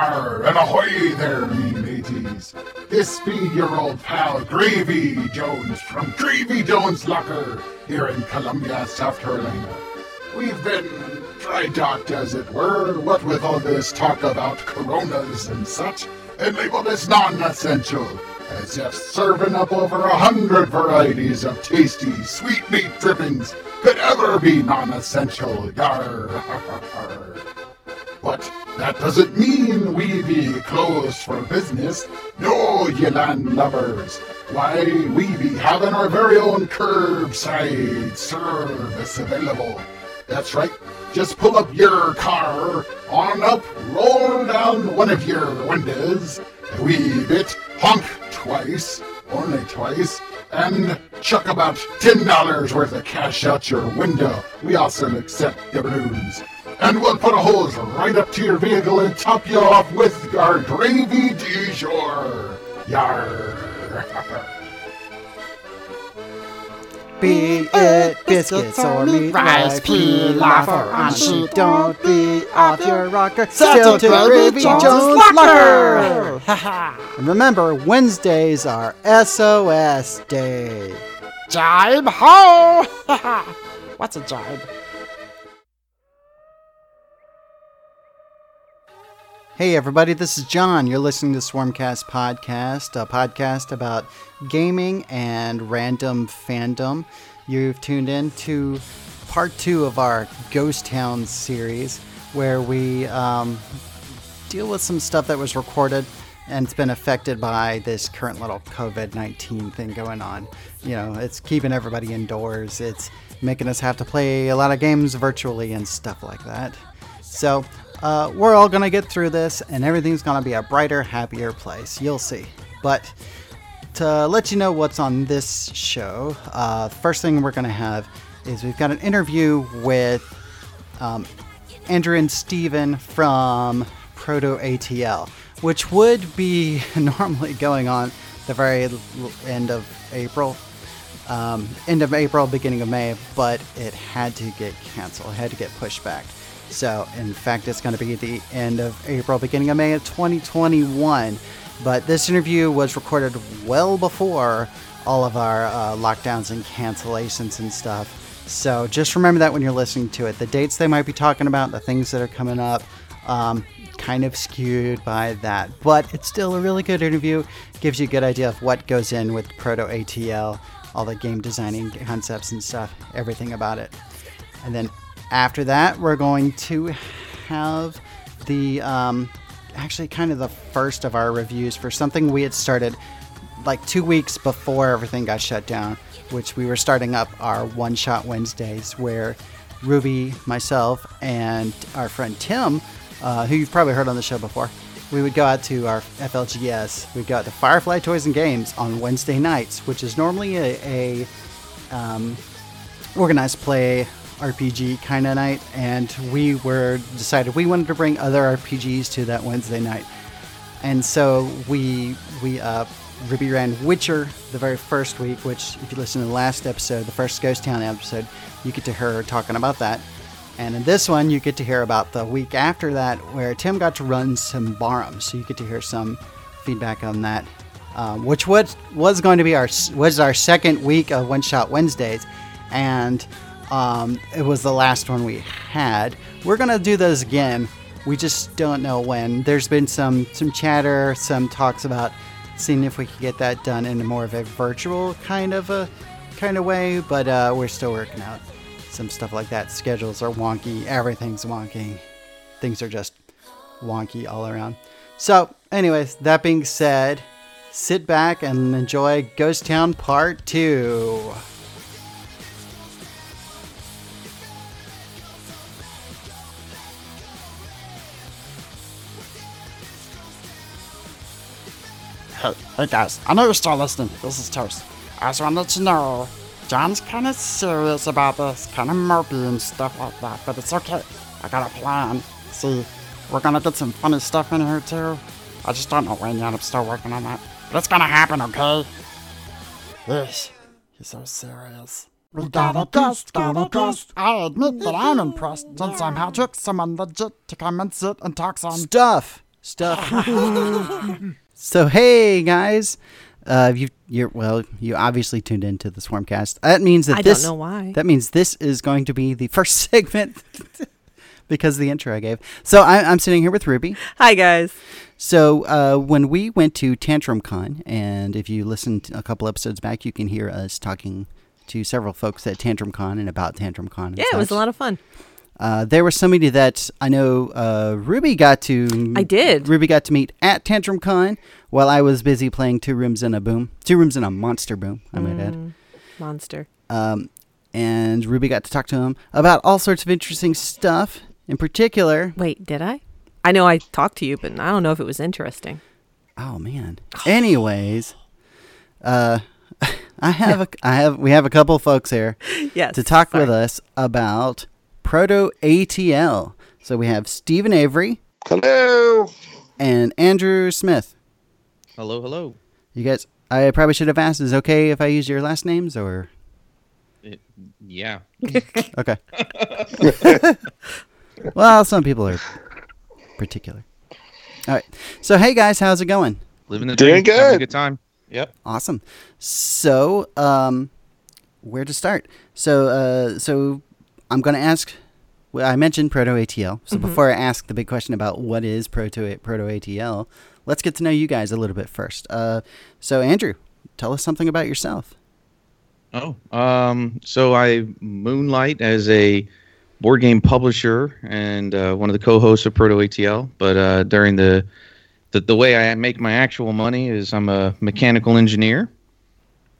Arr, and ahoy there, me mateys. This be your old pal Gravy Jones from Gravy Jones Locker here in Columbia, South Carolina. We've been dry docked, as it were, what with all this talk about coronas and such, and labeled as non-essential, as if serving up over a hundred varieties of tasty sweet meat drippings could ever be non-essential. Yar. That doesn't mean we be closed for business. No, ye land lovers. Why, we be having our very own curbside service available. That's right. Just pull up your car, on up, roll down one of your windows, wee bit, honk twice, only twice, and chuck about $10 worth of cash out your window. We also accept doubloons. And we'll put a hose right up to your vehicle and top you off with our gravy du jour. Yar. Be it biscuits or meat, rice, pilaf, or on sheet. Don't be off your rocker. Still to Gravy Jones Locker. and remember, Wednesdays are SOS Day. Jibe ho! What's a jibe? Hey everybody, this is John. You're listening to Swarmcast Podcast, a podcast about gaming and random fandom. You've tuned in to part two of our Ghost Town series, where we um, deal with some stuff that was recorded and it's been affected by this current little COVID 19 thing going on. You know, it's keeping everybody indoors, it's making us have to play a lot of games virtually and stuff like that. So, uh, we're all gonna get through this, and everything's gonna be a brighter, happier place. You'll see. But to let you know what's on this show, uh, first thing we're gonna have is we've got an interview with um, Andrew and Stephen from Proto ATL, which would be normally going on the very end of April, um, end of April, beginning of May, but it had to get canceled, it had to get pushed back. So, in fact, it's going to be the end of April, beginning of May of 2021. But this interview was recorded well before all of our uh, lockdowns and cancellations and stuff. So, just remember that when you're listening to it. The dates they might be talking about, the things that are coming up, um, kind of skewed by that. But it's still a really good interview, gives you a good idea of what goes in with Proto ATL, all the game designing concepts and stuff, everything about it. And then after that, we're going to have the um, actually kind of the first of our reviews for something we had started like two weeks before everything got shut down, which we were starting up our One Shot Wednesdays, where Ruby, myself, and our friend Tim, uh, who you've probably heard on the show before, we would go out to our FLGS. We'd go out to Firefly Toys and Games on Wednesday nights, which is normally a, a um, organized play RPG kind of night, and we were decided we wanted to bring other RPGs to that Wednesday night, and so we we uh, Ruby ran Witcher the very first week, which if you listen to the last episode, the first Ghost Town episode, you get to hear her talking about that, and in this one you get to hear about the week after that where Tim got to run Symbaroum, so you get to hear some feedback on that. Um, which was was going to be our was our second week of One Shot Wednesdays, and um, it was the last one we had. We're gonna do those again. We just don't know when. There's been some some chatter, some talks about seeing if we could get that done in more of a virtual kind of a kind of way, but uh, we're still working out some stuff like that. Schedules are wonky. Everything's wonky. Things are just wonky all around. So, anyways, that being said, sit back and enjoy Ghost Town Part Two. Hey, hey guys, I know you're still listening. This is Toast. I just wanted to know, John's kind of serious about this, kind of mopey and stuff like that, but it's okay. I got a plan. See, we're gonna get some funny stuff in here too. I just don't know when yet. I'm still working on that. But it's gonna happen, okay? Yes. He's so serious. We got a guest, got a guest. I admit that I'm impressed and somehow took someone legit to come and sit and talk some. Stuff. stuff. so hey guys, uh, you you're well, you obviously tuned into the Swarmcast. That means that I this don't know why. that means this is going to be the first segment because of the intro I gave. So I, I'm sitting here with Ruby. Hi guys. So uh, when we went to Tantrum Con, and if you listened a couple episodes back, you can hear us talking to several folks at Tantrum Con and about Tantrum Con. And Yeah, it was a lot of fun. Uh, there was somebody that I know uh, Ruby got to. I did. Ruby got to meet at Tantrum Con while I was busy playing Two Rooms and a Boom. Two Rooms in a Monster Boom, I might add. Mm, Monster. Um, and Ruby got to talk to him about all sorts of interesting stuff. In particular, Wait, did I? I know I talked to you, but I don't know if it was interesting. oh man. Anyways, uh, I have a, I have we have a couple folks here Yes. to talk sorry. with us about Proto ATL. So we have Stephen Avery Hello. and Andrew Smith. Hello, hello. You guys, I probably should have asked. Is it okay if I use your last names or It, yeah. okay? well, some people are particular. All right. So hey guys, how's it going? Living the Doing dream. Having a good. good time. Yep. Awesome. So, um, where to start? So, uh, so I'm going to ask. Well, I mentioned Proto ATL. So before I ask the big question about what is Proto Proto ATL, let's get to know you guys a little bit first. Uh, so Andrew, tell us something about yourself. Oh, um, so I moonlight as a board game publisher and uh, one of the co-hosts of Proto ATL. But uh, during the, the the way I make my actual money is I'm a mechanical engineer,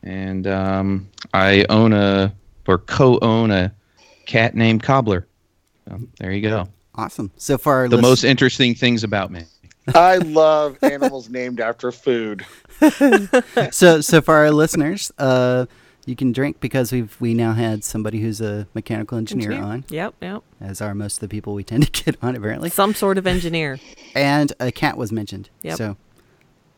and um, I own a or co-own a cat named Cobbler. So, there you go. Awesome. So far, The most interesting things about me. I love animals named after food. so so for our listeners, uh, you can drink because we've we now had somebody who's a mechanical engineer, Engineer? on, Yep, yep. as are most of the people we tend to get on apparently. Some sort of engineer. and a cat was mentioned. Yep. So,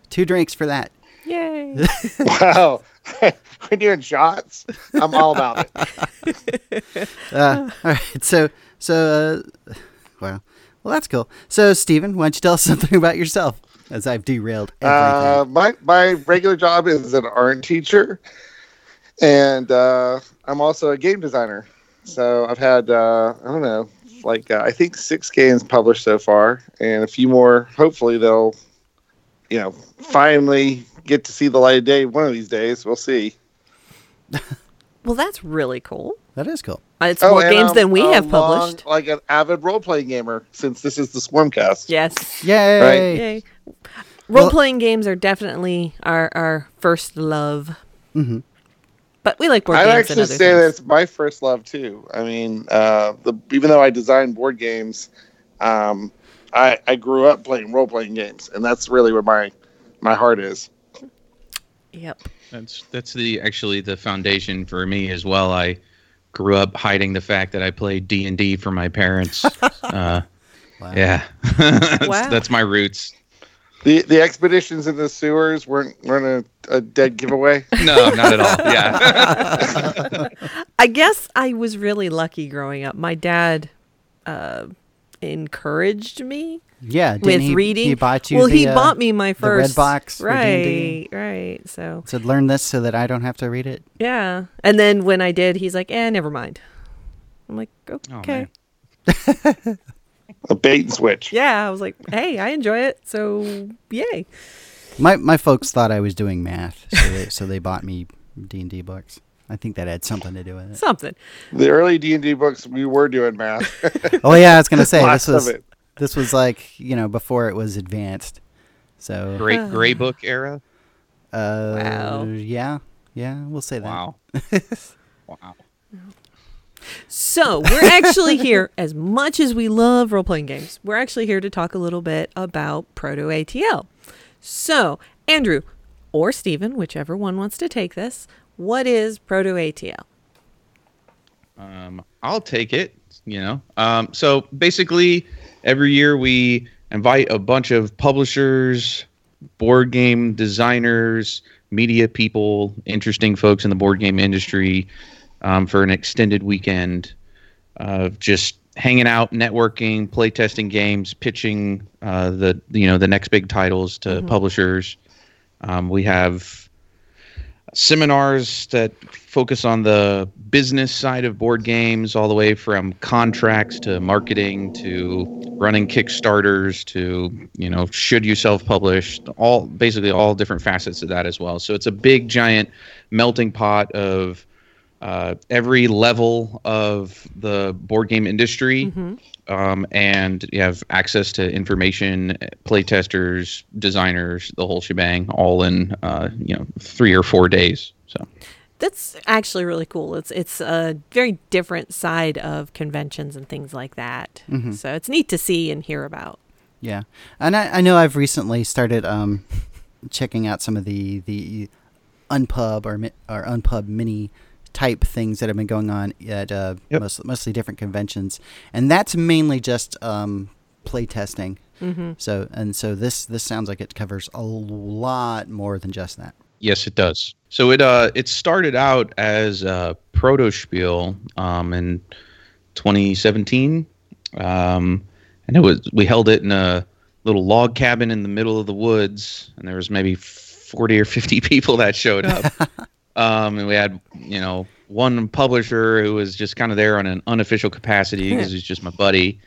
two drinks for that. Yay. Wow. We're doing shots. I'm all about it. Uh, all right. So, so, uh, well, well, that's cool. So, Stephen, why don't you tell us something about yourself? As I've derailed everything. Uh, my my regular job is an art teacher, and uh, I'm also a game designer. So I've had uh, I don't know, like uh, I think six games published so far, and a few more. Hopefully they'll, you know, finally get to see the light of day one of these days. We'll see. well, that's really cool. that is cool. Uh, It's Oh, more games I'm than we a have long- published. like an avid role playing gamer, since this is the Swarmcast. Yes. Yay! Yay. Role playing games are definitely our, our first love. hmm But we like board I'd games and actually other say things. that's my first love too. I mean, uh, the even though I design board games, um, I, I grew up playing role playing games, and that's really where my my heart is. Yep. That's that's the actually the foundation for me as well. I grew up hiding the fact that I played D and D for my parents. uh, Wow. Yeah, that's, Wow. that's my roots. The the expeditions in the sewers weren't weren't a, a dead giveaway. No, not at all. Yeah, I guess I was really lucky growing up. My dad uh, encouraged me Yeah. Didn't with he, reading. He bought you. well, the, he uh, bought me my the red first box Right, D&D. right. So Said, learn this so that I don't have to read it. yeah, and then when I did, he's like, "Eh, never mind." I'm like, Oh, "Okay." man. A bait and switch. yeah, I was like, "Hey, I enjoy it, so yay." My my folks thought I was doing math, so they so they bought me D and D books. I think that had something to do with it. Something. The early D and D books, we were doing math. Oh yeah, I was gonna say this was this was like you know before it was advanced. So Great gray book era. uh, Wow. yeah, yeah, we'll say that. Wow. wow. So we're actually here, as much as we love role playing games, we're actually here to talk a little bit about Proto ATL. So, Andrew or Stephen, whichever one wants to take this, what is Proto ATL? Um, I'll take it. You know. Um, so basically, every year we invite a bunch of publishers, board game designers, media people, interesting folks in the board game industry um, for an extended weekend of just hanging out, networking, playtesting games, pitching uh, the you know the next big titles to publishers. Um, we have seminars that focus on the business side of board games, all the way from contracts to marketing to running Kickstarters to you know should you self-publish, all basically all different facets of that as well. So it's a big giant melting pot of uh, every level of the board game industry. Um, and you have access to information, playtesters, designers, the whole shebang, all in uh, you know three or four days. So That's actually really cool. It's it's a very different side of conventions and things like that. So it's neat to see and hear about. Yeah, and I, I know I've recently started um, checking out some of the the unpub or mi- or unpub mini type things that have been going on at uh, Yep. most, mostly different conventions, and that's mainly just um, play testing. Mm-hmm. So and so this this sounds like it covers a lot more than just that. Yes, it does. So it uh it started out as a proto spiel um in 2017, um, and it was we held it in a little log cabin in the middle of the woods, and there was maybe 40 or 50 people that showed up. um, and we had you know one publisher who was just kind of there on an unofficial capacity because he's just my buddy,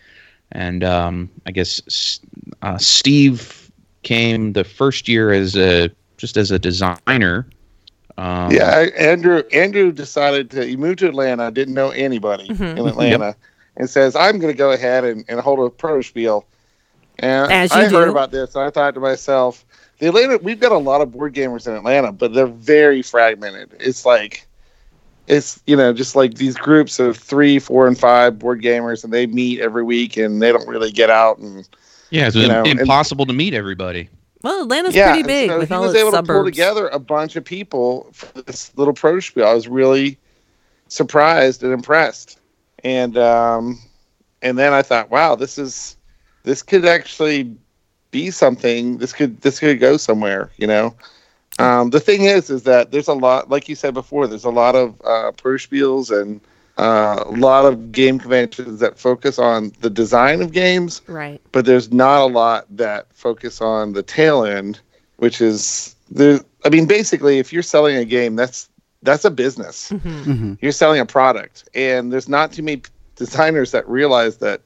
and um, I guess uh, Steve came the first year as a just as a designer. Um, Yeah, I, Andrew. Andrew decided to. He moved to Atlanta. Didn't know anybody in Atlanta, and says, "I'm going to go ahead and, and hold a pro spiel." And As you I heard about this, and I thought to myself, "The Atlanta. We've got a lot of board gamers in Atlanta, but they're very fragmented. It's like." It's you know just like these groups of three, four, and five board gamers, and they meet every week, and they don't really get out. And yeah, it's you know, and- impossible to meet everybody. Well, Atlanta's yeah, pretty big so with he all was its able to pull together a bunch of people for this little pro spiel. I was really surprised and impressed, and um, and then I thought, wow, this is this could actually be something. This could this could go somewhere, you know. Um, the thing is, is that there's a lot, like you said before, there's a lot of uh, pro spiels and uh, a lot of game conventions that focus on the design of games Right. but there's not a lot that focus on the tail end, which is the. I mean, basically, if you're selling a game, that's that's a business. Mm-hmm. You're selling a product, and there's not too many designers that realize that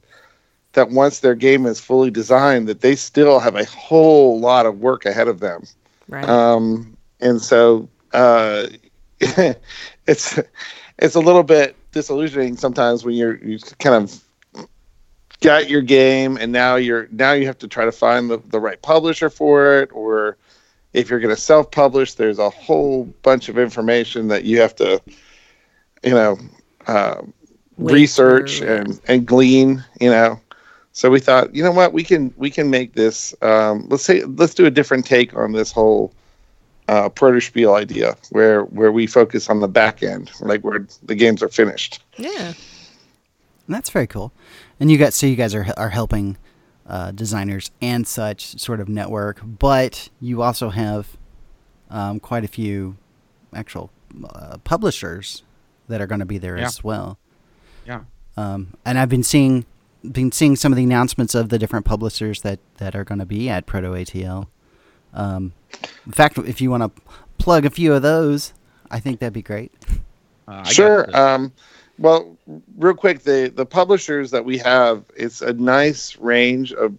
that once their game is fully designed, that they still have a whole lot of work ahead of them. Right. Um, and so uh, it's it's a little bit disillusioning sometimes when you're you kind of got your game and now you're now you have to try to find the, the right publisher for it or if you're going to self-publish there's a whole bunch of information that you have to you know uh, research through, and and glean you know so we thought you know what we can we can make this um, let's say let's do a different take on this whole uh, proto-spiel idea where where we focus on the back end like where the games are finished yeah. That's very cool. And you guys, so you guys are are helping uh, designers and such sort of network, but you also have um, quite a few actual uh, publishers that are going to be there Yeah. as well. Yeah. Um, and I've been seeing been seeing some of the announcements of the different publishers that that are going to be at Proto ATL. Um, in fact, if you want to plug a few of those, I think that'd be great. Uh, sure um, well real quick the the publishers that we have it's a nice range of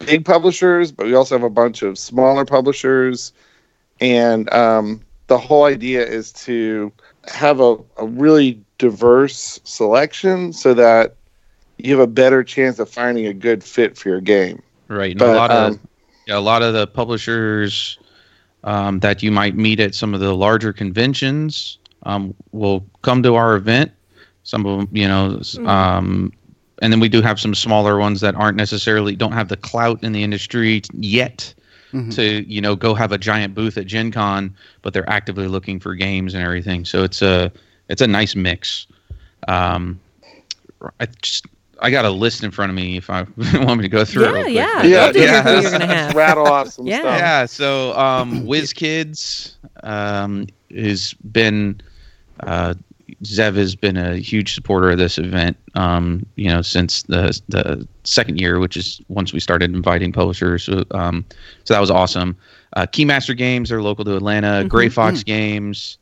big publishers but we also have a bunch of smaller publishers and um, the whole idea is to have a, a really diverse selection so that you have a better chance of finding a good fit for your game Right. But, a lot of um, yeah, a lot of the publishers um, that you might meet at some of the larger conventions um, will come to our event. Some of them, you know, s- um, and then we do have some smaller ones that aren't necessarily don't have the clout in the industry t- yet to you know go have a giant booth at Gen Con, but they're actively looking for games and everything. So it's a it's a nice mix. Um, I just I got a list in front of me if I want me to go through. it Yeah, real quick. yeah. Yeah, yeah. you're gonna have. rattle off some Yeah. stuff Yeah, so um, WizKids um, has been uh, Zev has been a huge supporter of this event. Um, you know, since the the second year, which is once we started inviting publishers. So, um, so that was awesome. Uh, Keymaster Games are local to Atlanta. Grey Fox Games,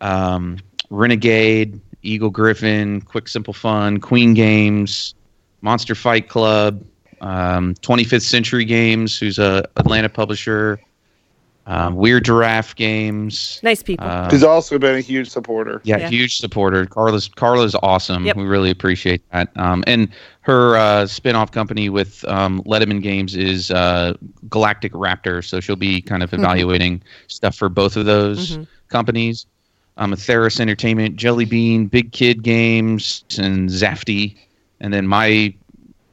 um, Renegade, Eagle-Gryphon, Quick Simple Fun, Queen Games, Monster Fight Club, um, 25th Century Games, who's a Atlanta publisher. Um, Weird Giraffe Games. Nice people. Uh, Who's also been a huge supporter. yeah, Yeah. huge supporter. Carla's Carla's awesome. Yep. We really appreciate that. Um, and her uh, spin-off company with um, Letiman Games is uh, Galactic Raptor, so she'll be kind of evaluating stuff for both of those Mhm. companies. Um, Theris Entertainment, Jelly Bean, Big Kid Games, and Zafty, and then my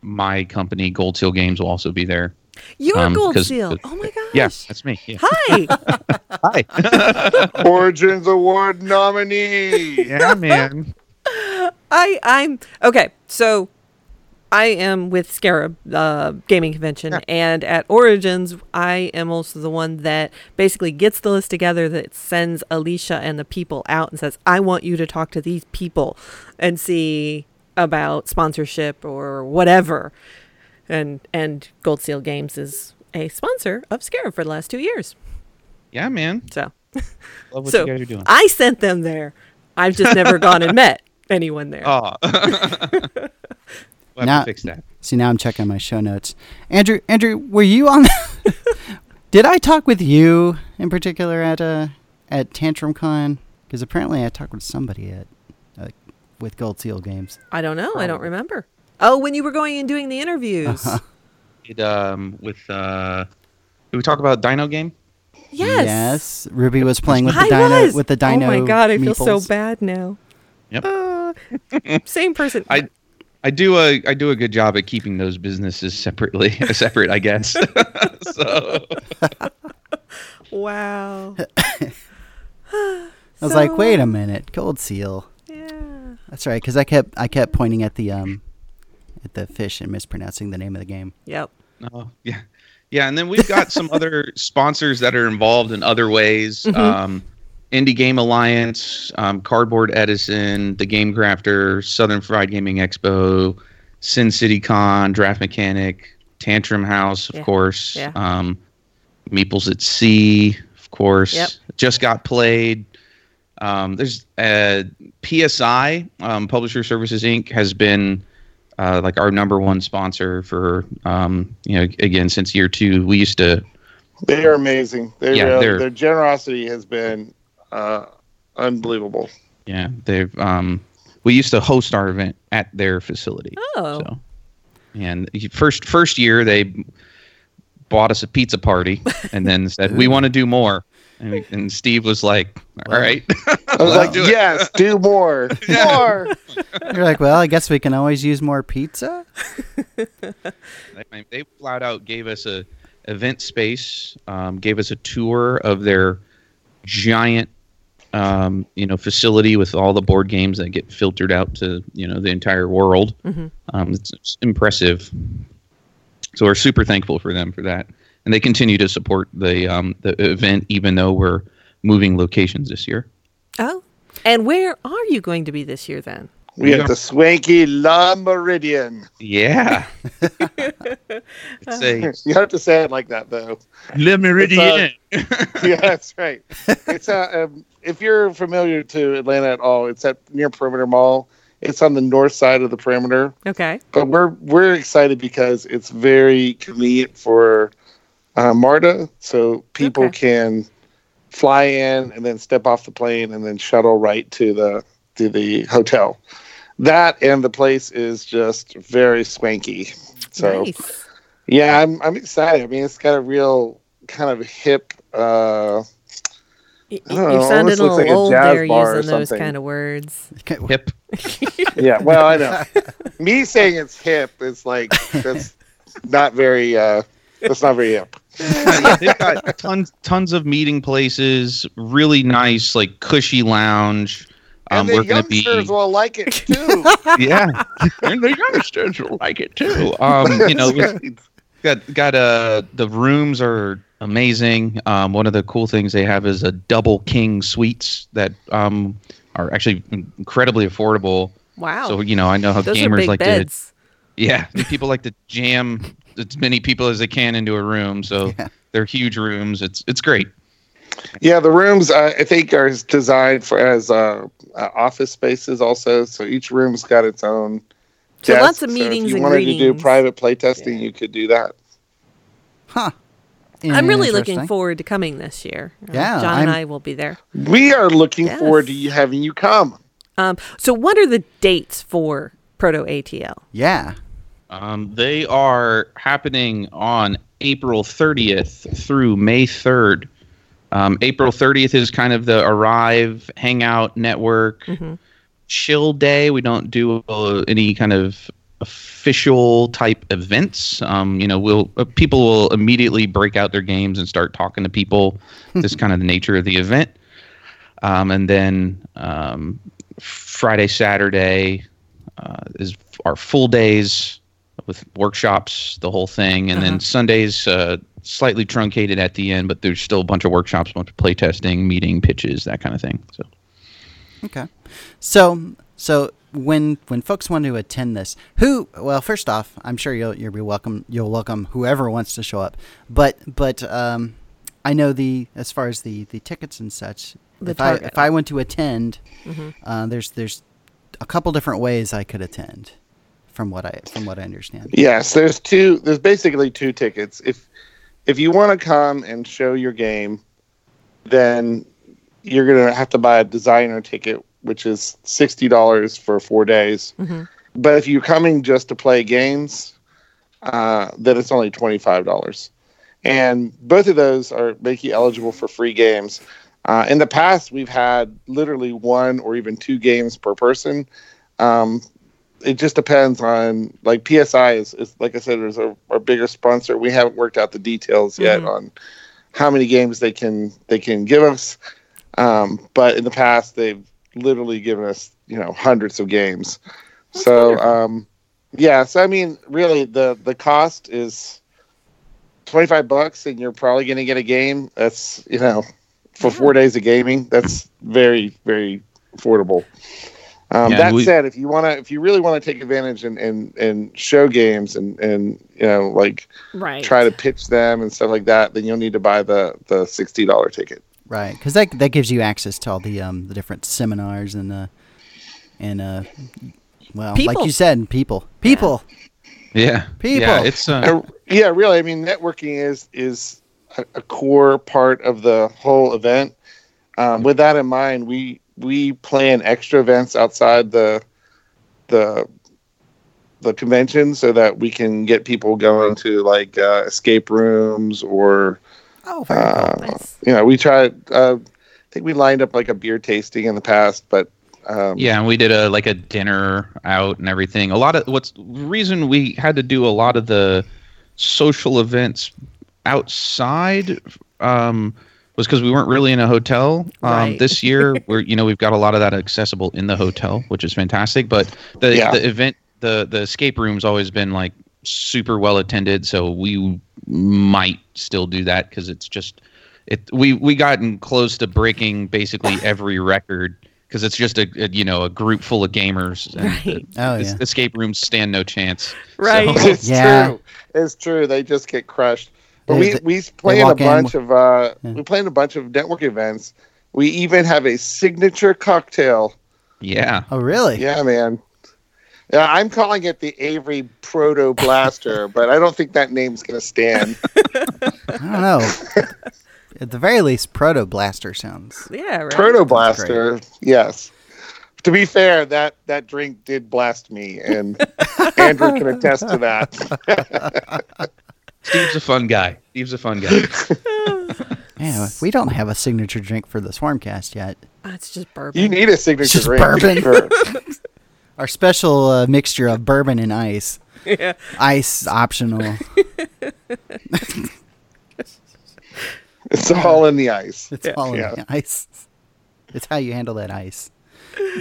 my company Gold Seal Games will also be there. You're um, Gold 'cause- Seal. Oh my gosh. Yeah, that's me. Yeah. Hi. Hi. Origins Award nominee. yeah, man. I I'm okay. So I am with Scarab uh, Gaming Convention, and at Origins, I am also the one that basically gets the list together that sends Alicia and the people out and says, "I want you to talk to these people and see about sponsorship or whatever." And and Gold Seal Games is a sponsor of Scarab for the last two years. Yeah, man. So Love what so you guys are doing. I sent them there. I've just never gone and met anyone there. Oh. we'll have Now- to fix that. See, now I'm checking my show notes. Andrew, Andrew, were you on? Did I talk with you in particular at uh at Tantrum Con? Because apparently I talked with somebody at uh, with Gold Seal Games. I don't know. I don't remember. Oh, when you were going and doing the interviews. It, um, with uh, did we talk about Dino game? Yes. Yes. Ruby was playing with the I dino was. with the dino. Oh my god, I feel so bad now. Yep. Uh, same person. I I do a I do a good job at keeping those businesses separately separate, I guess. so wow. I was like, wait a minute, Gold Seal. Yeah. That's right, because I kept I kept pointing at the um at the fish and mispronouncing the name of the game. Yep. oh, yeah. Yeah, and then we've got some other sponsors that are involved in other ways. Um, Indie Game Alliance, um, Cardboard Edison, The Game Crafter, Southern Fried Gaming Expo, Sin City Con, Draft Mechanic, Tantrum House, of Yeah. course. Yeah. Um, Meeples at Sea, of course. Yep. Just got played. Um, there's uh, PSI, um, Publisher Services Inc., has been uh, like our number one sponsor for um, you know again since year two. We used to They are amazing. They're, Yeah, real- they're- their generosity has been uh, unbelievable. yeah they've um, we used to host our event at their facility. Oh. So and first first year they bought us a pizza party and then said we want to do more. And, we, and Steve was like, "All right, I was like, do yes, do more, more. You're like, well, I guess we can always use more pizza. They, they flat out gave us a event space, um, gave us a tour of their giant, um, you know, facility with all the board games that get filtered out to you know the entire world. Mhm. Um, it's, it's impressive. So we're super thankful for them for that, and they continue to support the um, the event even though we're moving locations this year. Oh. And where are you going to be this year then? We have the swanky La Meridian. Yeah, it's a You have to say it like that, though. Le Meridian. yeah, that's right. It's uh, um, if you're familiar to Atlanta at all, it's at near Perimeter Mall. It's on the north side of the perimeter. Okay. but we're we're excited because it's very convenient for uh, MARTA, so people Okay. can fly in and then step off the plane and then shuttle right to the to the hotel. That and the place is just very swanky. So nice. Yeah, I'm I'm excited. I mean, it's got a real kind of hip. Uh, Y- I don't you know, sounded a little like old jazz there bar or using those kind of words. hip. yeah, well, I know. Me saying it's hip is like that's not very. uh That's not very hip. yeah, they've got tons tons of meeting places, really nice, like cushy lounge. Um, and the we're gonna be youngsters will like it too. yeah, and the youngsters will like it too. Um, you know, right. Got got uh the rooms are amazing. Um, one of the cool things they have is a double king suites that um are actually incredibly affordable. Wow. So you know, I know how Those are gamers big like beds. to. Yeah, people like to jam as many people as they can into a room. So Yeah. they're huge rooms. It's it's great. Yeah, the rooms uh, I think are designed for as uh, uh, office spaces also. So each room's got its own. So desk. lots of meetings. So if you and wanted to do greetings. private playtesting, you could do that. Huh. I'm really looking forward to coming this year. Uh, Yeah, John and I'm- I will be there. We are looking Yes. forward to you having you come. Um, so, what are the dates for Proto ATL? Yeah. Um, they are happening on April 30th through May 3rd. Um, April 30th is kind of the arrive, hangout, network, chill day. We don't do uh, any kind of official type events. Um, you know, we'll uh, people will immediately break out their games and start talking to people. That's kind of the nature of the event. Um, and then um, Friday, Saturday uh, is our full days with workshops, the whole thing, and then Sundays uh, slightly truncated at the end, but there's still a bunch of workshops, a bunch of play testing, meeting, pitches, that kind of thing. So Okay. So so when when folks want to attend this, who well first off, I'm sure you'll you'll be welcome you'll welcome whoever wants to show up. But but um I know the as far as the the tickets and such. The if I if I want to attend, Mm-hmm. uh, there's there's a couple different ways I could attend from what I from what I understand. Yes, there's two. There's basically two tickets. If if you want to come and show your game, then you're gonna have to buy a designer ticket, which is sixty dollars for four days. But if you're coming just to play games, uh, then it's only twenty five dollars. And both of those are make you eligible for free games. Uh, in the past, we've had literally one or even two games per person. Um, it just depends on like PSI is, is like I said, is our, our bigger sponsor. We haven't worked out the details yet on how many games they can they can give us. Um, but in the past, they've literally given us you know hundreds of games. so um, yeah, so I mean, really, the the cost is twenty five bucks, and you're probably going to get a game. That's you know for four days of gaming. That's very very affordable. Um, Yeah, that we- said, if you want to, if you really want to take advantage and, and, and show games and, and you know like Right. try to pitch them and stuff like that, then you'll need to buy the the sixty dollar ticket. Right, because that that gives you access to all the um the different seminars and uh and uh well like you said people people yeah, People. yeah, it's uh, Uh, yeah, really. I mean, networking is is a, a core part of the whole event. Um, with that in mind, we we plan extra events outside the the the convention so that we can get people going to like uh, escape rooms or oh very uh, cool. Nice. you know we tried. Uh, I think we lined up like a beer tasting in the past, but um, Yeah, and we did a like a dinner out and everything. A lot of what's the reason we had to do a lot of the social events outside um, was because we weren't really in a hotel. Um, Right. This year, we're you know we've got a lot of that accessible in the hotel, which is fantastic. But the Yeah. the event the the escape room's always been like super well attended, so we might still do that because it's just it we we gotten close to breaking basically every record because it's just a, a, you know a group full of gamers and Right. the- Oh, yeah. escape rooms stand no chance Right. So- it's Yeah. true. It's true. They just get crushed. But They- we they- we planned a walk in bunch of uh, Yeah. we planned a bunch of network events. We even have a signature cocktail. yeah oh really Yeah, man. Yeah, I'm calling it the Avery Proto Blaster, but I don't think that name's gonna stand. I don't know at the very least proto blaster sounds Yeah. Right. Proto Blaster, yes. To be fair, that that drink did blast me, and Andrew can attest to that. steve's a fun guy steve's a fun guy yeah we don't have a signature drink for the swarmcast yet Ah, it's just bourbon. You need a signature Just drink. for bourbon. Sure. our special uh, mixture of bourbon and ice yeah. ice optional It's all in the ice. it's Yeah. all in Yeah. the ice it's how you handle that ice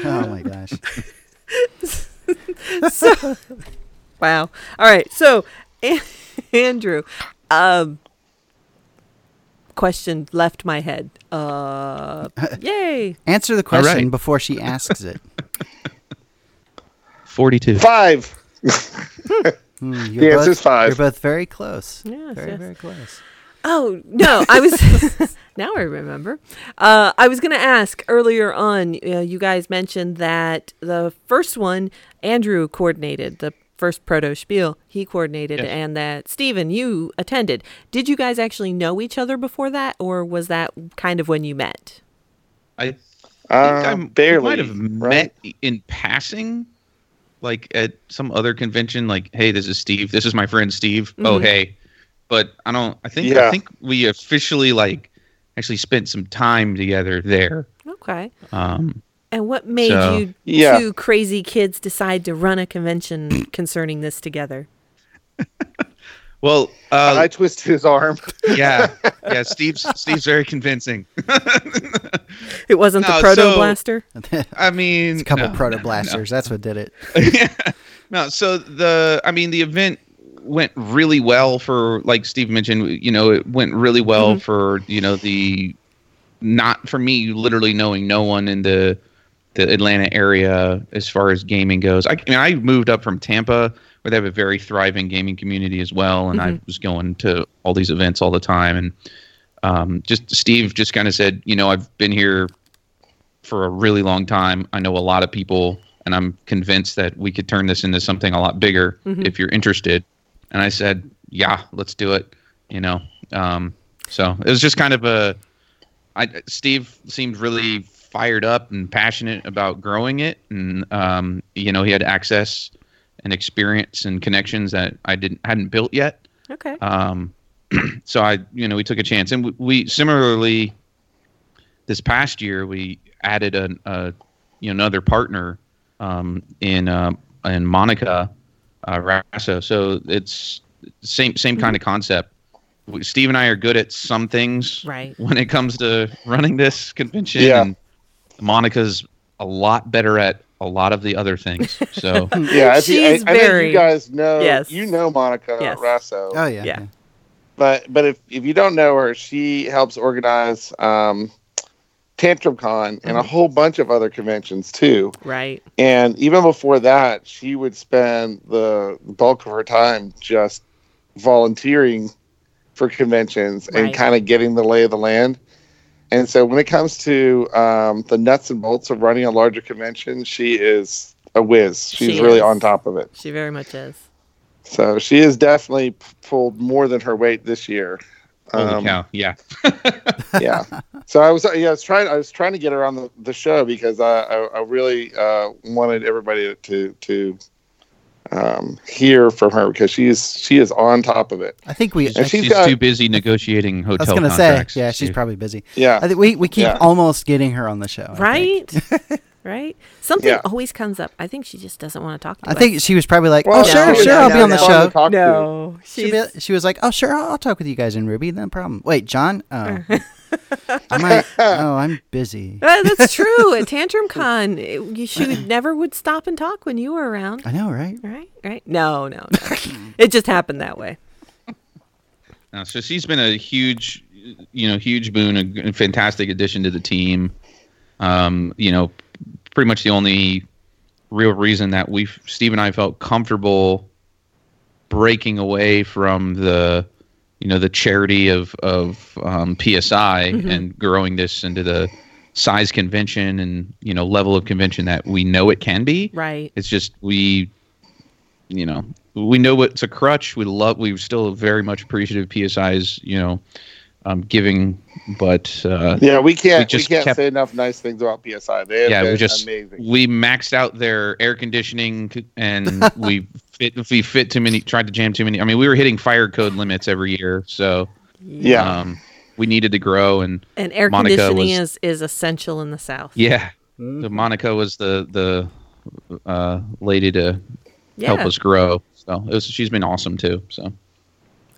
oh my gosh so, Wow. All right. So, Andrew, um, question left my head. Uh, yay! Answer the All right. question before she asks it. 42. Five. Hmm, The you're both, answer's five. You're both very close. Yes, very, yes. very close. Oh no, I was. now I remember. Uh, I was going to ask earlier on. Uh, you guys mentioned that the first one Andrew coordinated the first proto spiel. He coordinated, Yes. and that Stephen you attended. Did you guys actually know each other before that, or was that kind of when you met? I think Uh, I barely. might have right? met in passing, like at some other convention. Like, hey, this is Steve. This is my friend Steve. Oh, hey. But I don't. I think. Yeah. I think we officially like actually spent some time together there. Okay. Um, And what made So- you Yeah. two crazy kids decide to run a convention concerning this together? well, uh, I twisted his arm. yeah, yeah. Steve's Steve's very convincing. It wasn't No, the proto so- blaster. I mean, A couple no, proto no, blasters. That's what did it. No, so the I mean the event went really well for like Steve mentioned, you know, it went really well mm-hmm. for, you know, the not for me literally knowing no one in the the Atlanta area as far as gaming goes. I, I mean I moved up from Tampa where they have a very thriving gaming community as well and I mm-hmm. was going to all these events all the time and um, just Steve just kind of said, you know, I've been here for a really long time. I know a lot of people, and I'm convinced that we could turn this into something a lot bigger if you're interested. And I said, yeah, let's do it. You know, um, so it was just kind of a. I Steve seemed really fired up and passionate about growing it, and um, you know, he had access and experience and connections that I didn't hadn't built yet. Okay. Um, so I, you know, we took a chance, and we, we similarly this past year we added a, a you know another partner um, in uh, in Monica uh, Rasso. So it's same same kind of concept. Steve and I are good at some things, Right. When it comes to running this convention, Yeah. and Monica's a lot better at a lot of the other things. So Yeah, if you, I, She's I know very- you guys know. Yes. You know Monica Yes. Rasso. Oh yeah. Yeah. But but if if you don't know her, she helps organize um, Tantrum Con and a Mm-hmm. whole bunch of other conventions too. Right. And even before that, she would spend the bulk of her time just volunteering for conventions and kind of getting the lay of the land. And so when it comes to um, the nuts and bolts of running a larger convention, she is a whiz. She's She really on top of it. She very much is. So she has definitely pulled more than her weight this year. holy Um, cow, yeah. yeah. So I was yeah I was trying I was trying to get her on the, the show because I I, I really uh, wanted everybody to to um, hear from her because she's she is on top of it. I think we. And she's She's got- too busy negotiating I was hotel gonna say, contracts. yeah, she's She- probably busy. Yeah. I think we we keep Yeah. almost getting her on the show. Right. right. Something Yeah. always comes up. I think she just doesn't want to talk to I us. think she was probably like, Well, "Oh, sure, no, sure, no, I'll be on the no. Fun to show." no. She'd be- she was like, "Oh, sure, I'll, I'll talk with you guys in Ruby, no problem." Wait, John? Oh, I might. Oh, I'm busy. Uh, that's true. At Tantrum Con, it, she would never would stop and talk when you were around. I know, right? Right. Right. No. No. No. it just happened that way. Uh, so she's been a huge, you know, huge boon, a, a fantastic addition to the team. Um, you know, pretty much the only real reason that we, Steve and I, felt comfortable breaking away from the, you know, the charity of of um, PSI and growing this into the size convention and you know level of convention that we know it can be. Right. It's just we, you know, we know it's a crutch. We love. We're still very much appreciative of PSI's, you know, um, giving, but uh, Yeah, we can't we, just can't kept- say enough nice things about PSI. They have yeah, been we just amazing. we maxed out their air conditioning and we fit we fit too many tried to jam too many. I mean, we were hitting fire code limits every year, so Yeah. um, we needed to grow and And air Monica conditioning was- is is essential in the South. yeah. Mm-hmm. So Monica was the the uh, lady to Yeah. help us grow. So it was, she's been awesome too. So. All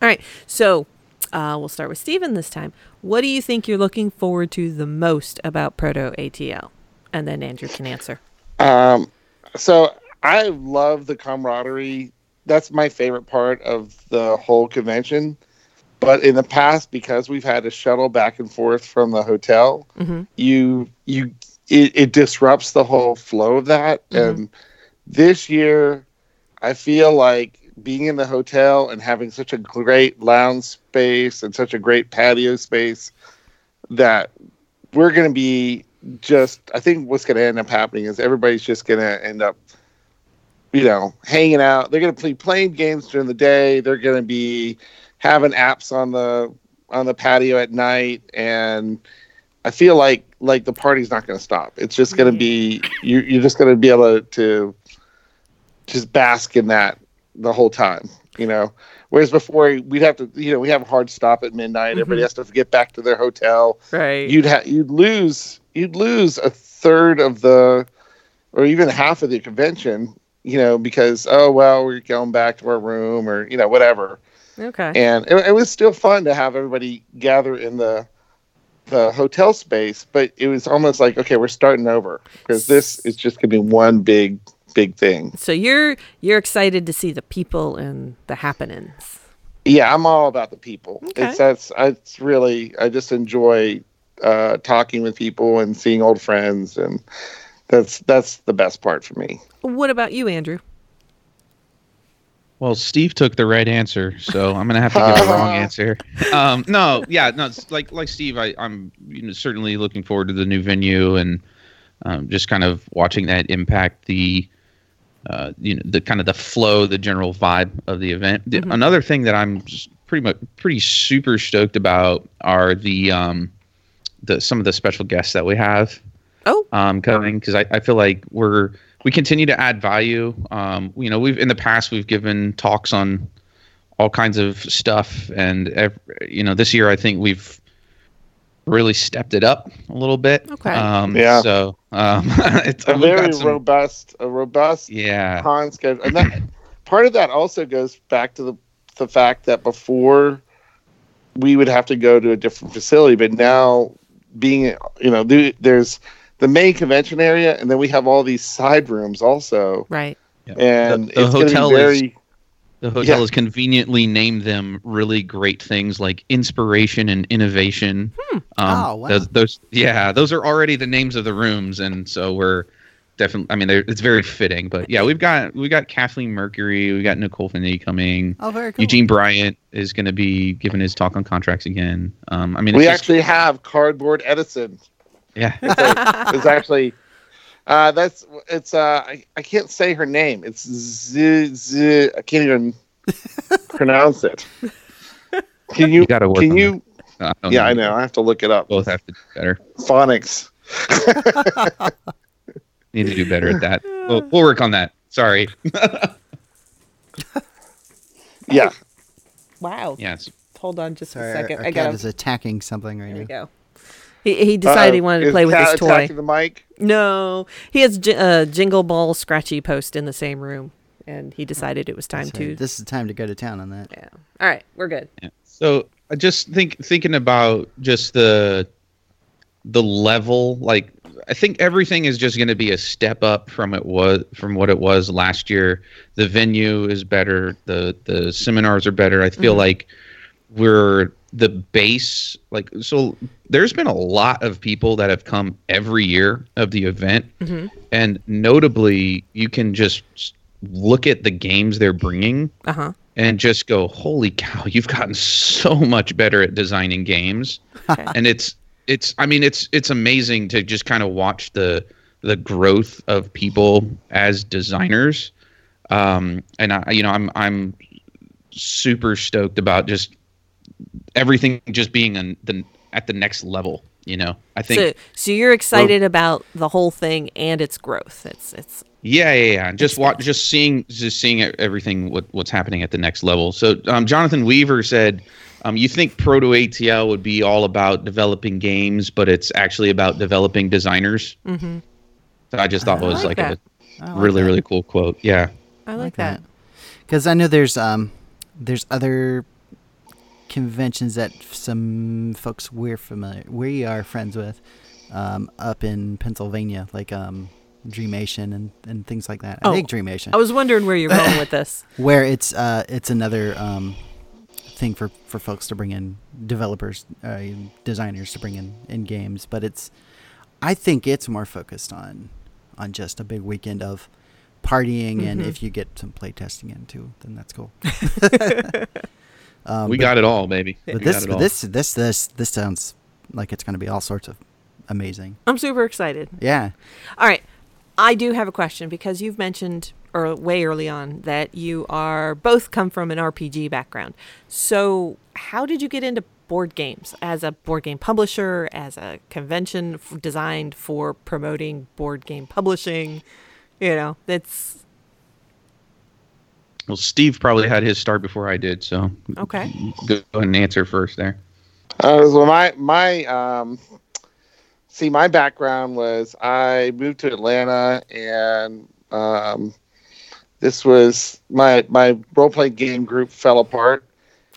right. So uh, we'll start with Stephen this time. What do you think you're looking forward to the most about Proto ATL? And then Andrew can answer. Um, so I love the camaraderie. That's my favorite part of the whole convention. But in the past, because we've had a shuttle back and forth from the hotel, you you it, it disrupts the whole flow of that. And this year, I feel like being in the hotel and having such a great lounge space and such a great patio space that we're going to be just i think what's going to end up happening is everybody's just going to end up you know hanging out. They're going to be playing games during the day. They're going to be having apps on the on the patio at night. And i feel like like the party's not going to stop. It's just going to be you, you're just going to be able to, to just bask in that the whole time you know? Whereas before we'd have to you know we have a hard stop at midnight. Mm-hmm. Everybody has to get back to their hotel. Right. you'd have you'd lose you'd lose a third of the or even half of the convention you know because oh well we're going back to our room or you know whatever. Okay. and it, it was still fun to have everybody gather in the the hotel space but it was almost like okay we're starting over because this is just gonna be one big big thing so you're you're excited to see the people and the happenings. yeah i'm all about the people Okay. it's that's it's really i just enjoy uh talking with people and seeing old friends and that's that's the best part for me What about you, Andrew? Well, Steve took the right answer, so I'm gonna have to give a wrong answer. Um, no, yeah, no, it's like like Steve, I, I'm you know, certainly looking forward to the new venue and um, just kind of watching that impact the uh, you know the kind of the flow, the general vibe of the event. The- Another thing that I'm pretty much pretty super stoked about are the um, the some of the special guests that we have Oh, um, coming because I, I feel like we're we continue to add value. Um, you know, we've in the past we've given talks on all kinds of stuff, and ev- you know, this year I think we've really stepped it up a little bit. Okay. Um, Yeah. So um, it's a very some- robust a robust Yeah. con schedule and that part of that also goes back to the the fact that before we would have to go to a different facility but now being you know there- there's the main convention area and then we have all these side rooms also right. Yeah. and the, the it's going hotel be is very The hotel Yeah. has conveniently named them really great things like inspiration and innovation. Um, Oh, wow. Those, those, yeah, those are already the names of the rooms, and so we're definitely. I mean, it's very fitting. But yeah, we've got we got Kathleen Mercury, we got Nicole Finney coming. Oh, very cool. Eugene Bryant is going to be giving his talk on contracts again. Um, I mean, it's we just- actually have cardboard edison yeah, it's actually uh that's it's uh I, I can't say her name it's z z i can't even pronounce it can you, You gotta work can on you I don't yeah i know i have to look it up Both have to do better. phonics Need to do better at that. We'll, we'll work on that. Sorry. yeah Wow. Yes. Hold on just Sorry, a our, second. our I cat got is attacking something right There we now. go. He, he decided he Uh, wanted to is play with Cat his toy. attacking the mic No, he has j- a jingle ball scratchy post in the same room, and he decided it was time So to. this is time to go to town on that. yeah. All right, we're good. So I just think thinking about just the the level, like I think everything is just going to be a step up from it was from what it was last year. The venue is better. The the seminars are better. I feel like we're the base. Like so, there's been a lot of people that have come every year of the event, and notably, you can just look at the games they're bringing Uh huh. and just go, holy cow, you've gotten so much better at designing games. and it's it's I mean it's it's amazing to just kind of watch the the growth of people as designers. Um and I you know I'm I'm super stoked about just everything just being an, the at the next level, you know. I think So, so you're excited about the whole thing and its growth. It's it's Yeah, yeah, yeah. Just watch, just seeing, just seeing everything what what's happening at the next level. So, um, Jonathan Weaver said, um, you think Proto ATL would be all about developing games, but it's actually about developing designers. Mm-hmm. So I just thought it was like like, that. a really, really cool quote. Yeah. I like, that. Because I know there's um there's other conventions that some folks we're familiar we are friends with um, up in Pennsylvania, like um, Dreamation and, and things like that. I Oh, think Dreamation, I was wondering where you're going with this. where it's uh, it's another um, thing for for folks to bring in developers, uh, designers to bring in in games, but it's I think it's more focused on on just a big weekend of partying, and Mm-hmm. if you get some playtesting in too, then that's cool. um, we but- got it all, baby. But we this, got it but all. this, this, this, this sounds like it's going to be all sorts of amazing. I'm super excited. Yeah. All right. I do have a question because you've mentioned or way early on that you are both come from an RPG background. So, how did you get into board games as a board game publisher, as a convention f- designed for promoting board game publishing? You know, that's well, Steve probably had his start before I did, so okay. go ahead and answer first there. Uh, well, my my um, see, my background was I moved to Atlanta, and um, this was my my role playing game group fell apart,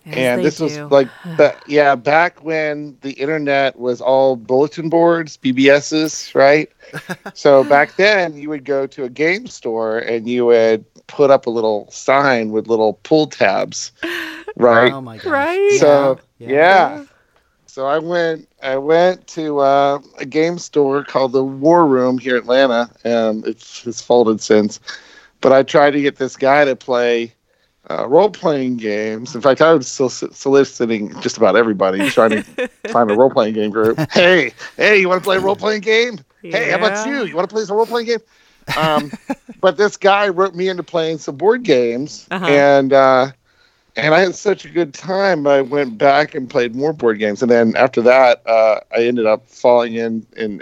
As and they this was like ba- yeah, back when the internet was all bulletin boards, BBSs, right? so back then, you would go to a game store and you would put up a little sign with little pull tabs, right? Oh my god. Right? So Yeah. yeah. So I went I went to uh, a game store called the War Room here in Atlanta. Um, it's it's folded since, but I tried to get this guy to play uh, role playing games. In fact, I was sol- soliciting just about everybody trying to find a role playing game group. Hey, hey, you want to play a role playing game? Hey, how about you? You want to play some role playing game? Um, but this guy wrote me into playing some board games, Uh-huh. and uh, and I had such a good time. I went back and played more board games, and then after that, uh, I ended up falling in in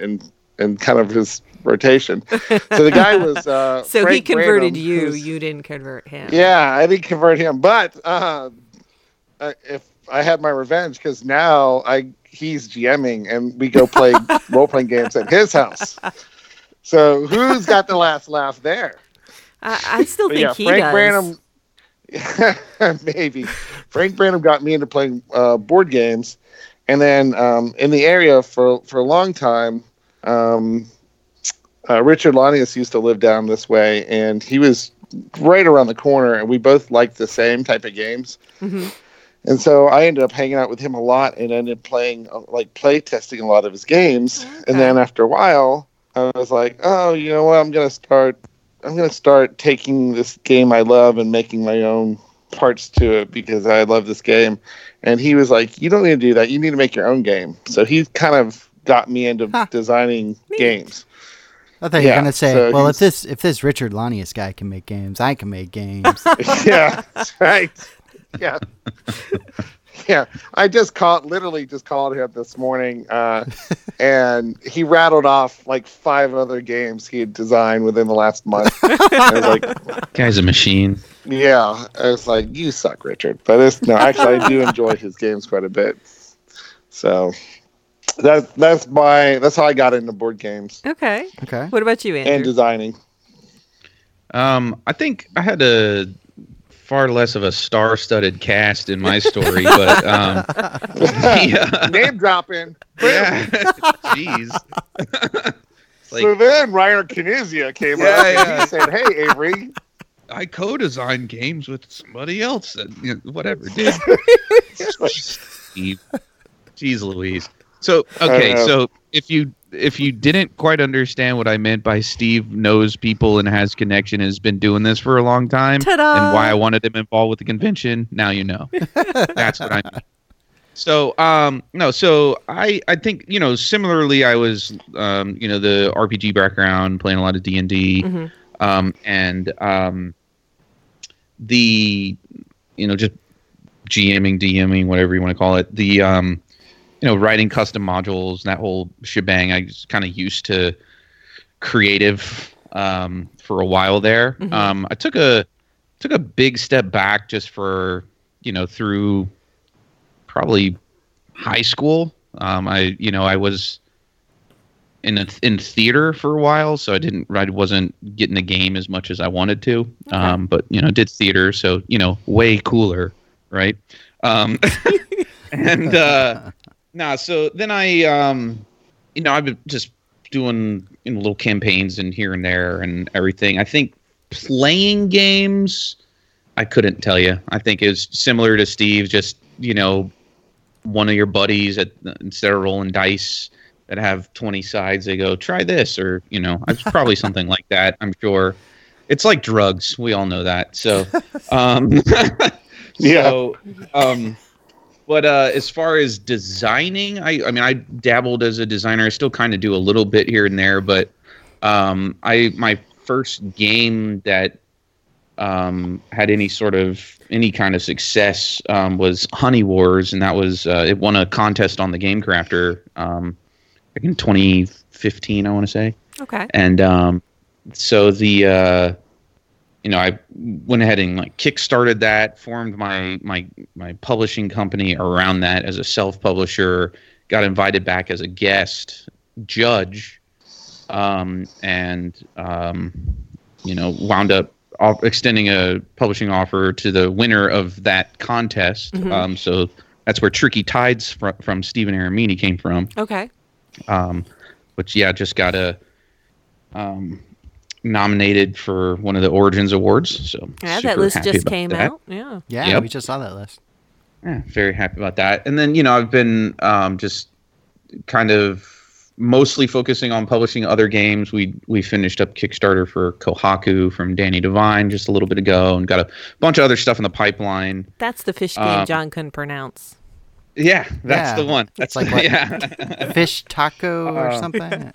in kind of his rotation. So the guy was uh, So he converted Branham, you, you didn't convert him. yeah, I didn't convert him, but uh, uh, if I had my revenge, because now I he's GMing and we go play role playing games at his house. So who's got the last laugh there? I, I still But think yeah, he Frank does. Branham. maybe Frank Branham got me into playing uh, board games, and then um, in the area for for a long time, um, uh, Richard Launius used to live down this way, and he was right around the corner, and we both liked the same type of games. Mhm. And so I ended up hanging out with him a lot, and ended up playing uh, like play testing a lot of his games. And then after a while, I was like, oh, you know what? I'm gonna start. I'm gonna start taking this game I love and making my own parts to it because I love this game. And he was like, you don't need to do that. You need to make your own game. So he kind of got me into Huh. designing games. I thought you were Yeah, gonna say, so well, if this if this Richard Launius guy can make games, I can make games. yeah, right. Yeah. Yeah, I just called, literally just called him this morning, uh, and he rattled off like five other games he had designed within the last month. I was like, Guy's a machine. yeah, I was like, you suck, Richard. But it's no, actually, I do enjoy his games quite a bit. So that that's my that's how I got into board games Okay. okay. What about you, Andrew? and designing. Um, I think I had a far less of a star-studded cast in my story, but um, yeah, Name dropping. yeah, jeez. Like- so then Reiner Knizia came Yeah, up and yeah. he said, "Hey, Avery, I co-design games with somebody else, and you know, whatever, dude. Jeez Louise. So okay, so if you if you didn't quite understand what I meant by Steve knows people and has connection, has been doing this for a long time, Ta-da! and why I wanted him involved with the convention, now you know. That's what I mean. So um no, so I I think you know similarly I was um you know the RPG background playing a lot of D and D Mhm. um, and um, the you know just GMing, DMing, whatever you want to call it. The um, you know writing custom modules, and that whole shebang. I was kind of used to creative um, for a while there. Mhm. Um, I took a took a big step back just for you know through probably high school. Um, I you know I was in a, in theater for a while, so I didn't I wasn't getting the game as much as I wanted to. Um, but you know, did theater, so you know, way cooler, right? Um, and uh, nah, so then I um, you know I've been just doing you know little campaigns and here and there and everything. I think playing games, I couldn't tell you. I think is similar to Steve, just you know, one of your buddies at instead of rolling dice that have 20 sides, they go try this, or you know, it's probably something like that. I'm sure. It's like drugs. We all know that. So, um, Yeah. so, um, but uh, as far as designing, I, I mean, I dabbled as a designer. I still kind of do a little bit here and there, but um, I my first game that um, had any sort of any kind of success um, was Honey Wars, and that was uh, it won a contest on the Game Crafter um, back in 2015, I want to say Okay. and um, so the uh, you know I went ahead and like kickstarted that, formed my my my publishing company around that as a self publisher. Got invited back as a guest judge, um, and um, you know wound up off- extending a publishing offer to the winner of that contest. Um, so that's where Tricky Tides fr- from Stephen Aramini came from Okay. um, which yeah just got a um, nominated for one of the Origins Awards. So Yeah, that list just came that. out. Yeah. Yeah, Yep. we just saw that list. Yeah, very happy about that. And then you know I've been um, just kind of mostly focusing on publishing other games. We we finished up Kickstarter for Kohaku from Danny Devine just a little bit ago, and got a bunch of other stuff in the pipeline. That's the fish game Um, John couldn't pronounce. Yeah, that's Yeah. the one. That's like what- yeah, Fish taco or Uh, something.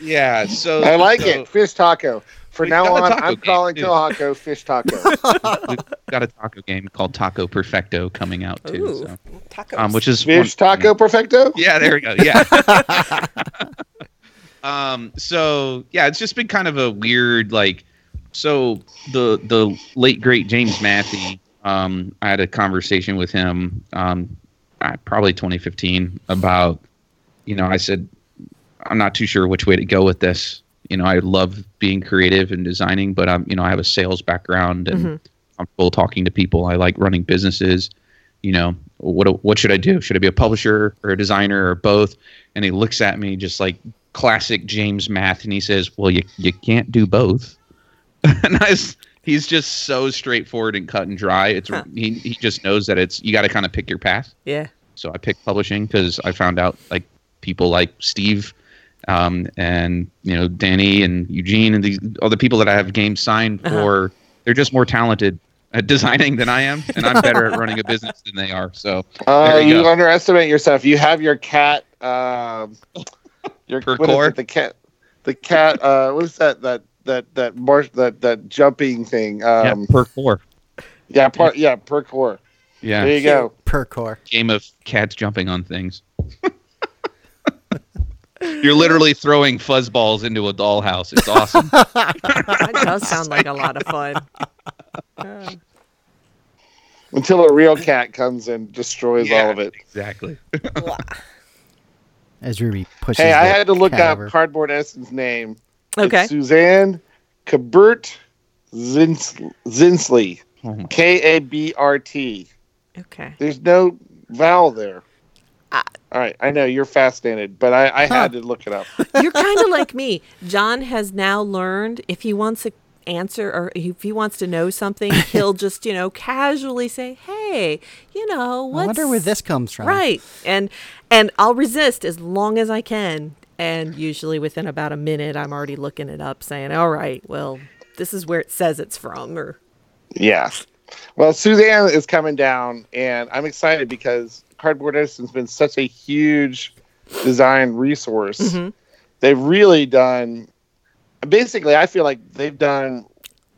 yeah. So I like so- it. Fish taco. For now on, I'm game, calling too. Kohaku Fish Taco. We've got a taco game called Taco Perfecto coming out too. Ooh, So. tacos. um, which is Fish one- Taco Perfecto? Yeah, there we go. Yeah. um. So yeah, it's just been kind of a weird like. So the the late great James Mathe. Um, I had a conversation with him. Um, uh, probably 2015 about. You know, I said, I'm not too sure which way to go with this. You know, I love being creative and designing, but I'm, you know, I have a sales background and Mhm. I'm full talking to people. I like running businesses. You know, what what should I do? Should I be a publisher or a designer or both? And he looks at me just like classic James Mathe, and he says, "Well, you you can't do both." and I was, he's just so straightforward and cut and dry. It's Huh. he he just knows that it's you got to kind of pick your path. yeah. So I picked publishing because I found out like people like Steve um, and you know Danny and Eugene and these other people that I have games signed Uh-huh. for. They're just more talented at designing than I am, and I'm better at running a business than they are. So Uh, There you you go. underestimate yourself. You have your cat. Um, your Per what is core? it? The cat. The cat. Uh, what is that? That that that marsh that that jumping thing. yeah, Um, per core. yeah. Part. Yeah. Per core. Yeah, There you go. Per core. game of cats jumping on things. You're literally throwing fuzzballs into a dollhouse. It's awesome. That does sound like a lot of fun. Until a real cat comes and destroys all of it. Exactly. As Ruby pushes. Hey, I had to look up over. Cardboard Edison's name. okay. It's Suzanne Kabert Zins- Zinsli. Oh K A B R T. Okay. There's no vowel there. Ah. All right, I know you're fascinated, but I, I had to look it up. You're kind of like me. John has now learned if he wants an answer or if he wants to know something, he'll just, you know, casually say, "Hey, you know, I wonder where this comes from. Right. And and I'll resist as long as I can. And usually within about a minute I'm already looking it up saying, "All right, well, this is where it says it's from." Or Yeah. Well, Suzanne is coming down, and I'm excited because Cardboard Edison's been such a huge design resource. Mhm. They've really done, basically, I feel like they've done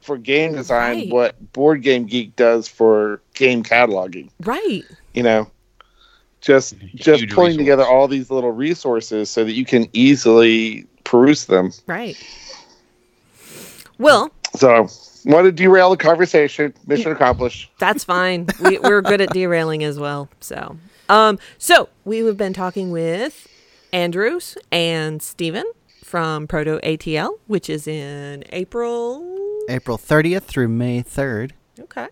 for game design Right. what Board Game Geek does for game cataloging. Right. You know, just just Huge pulling resource. together all these little resources so that you can easily peruse them. Right. Well, So, want to derail the conversation? Mission accomplished. That's fine. We, we're good at derailing as well. So, um, so we have been talking with Andrews and Stephen from Proto ATL, which is in April. April 30th through May 3rd. Okay,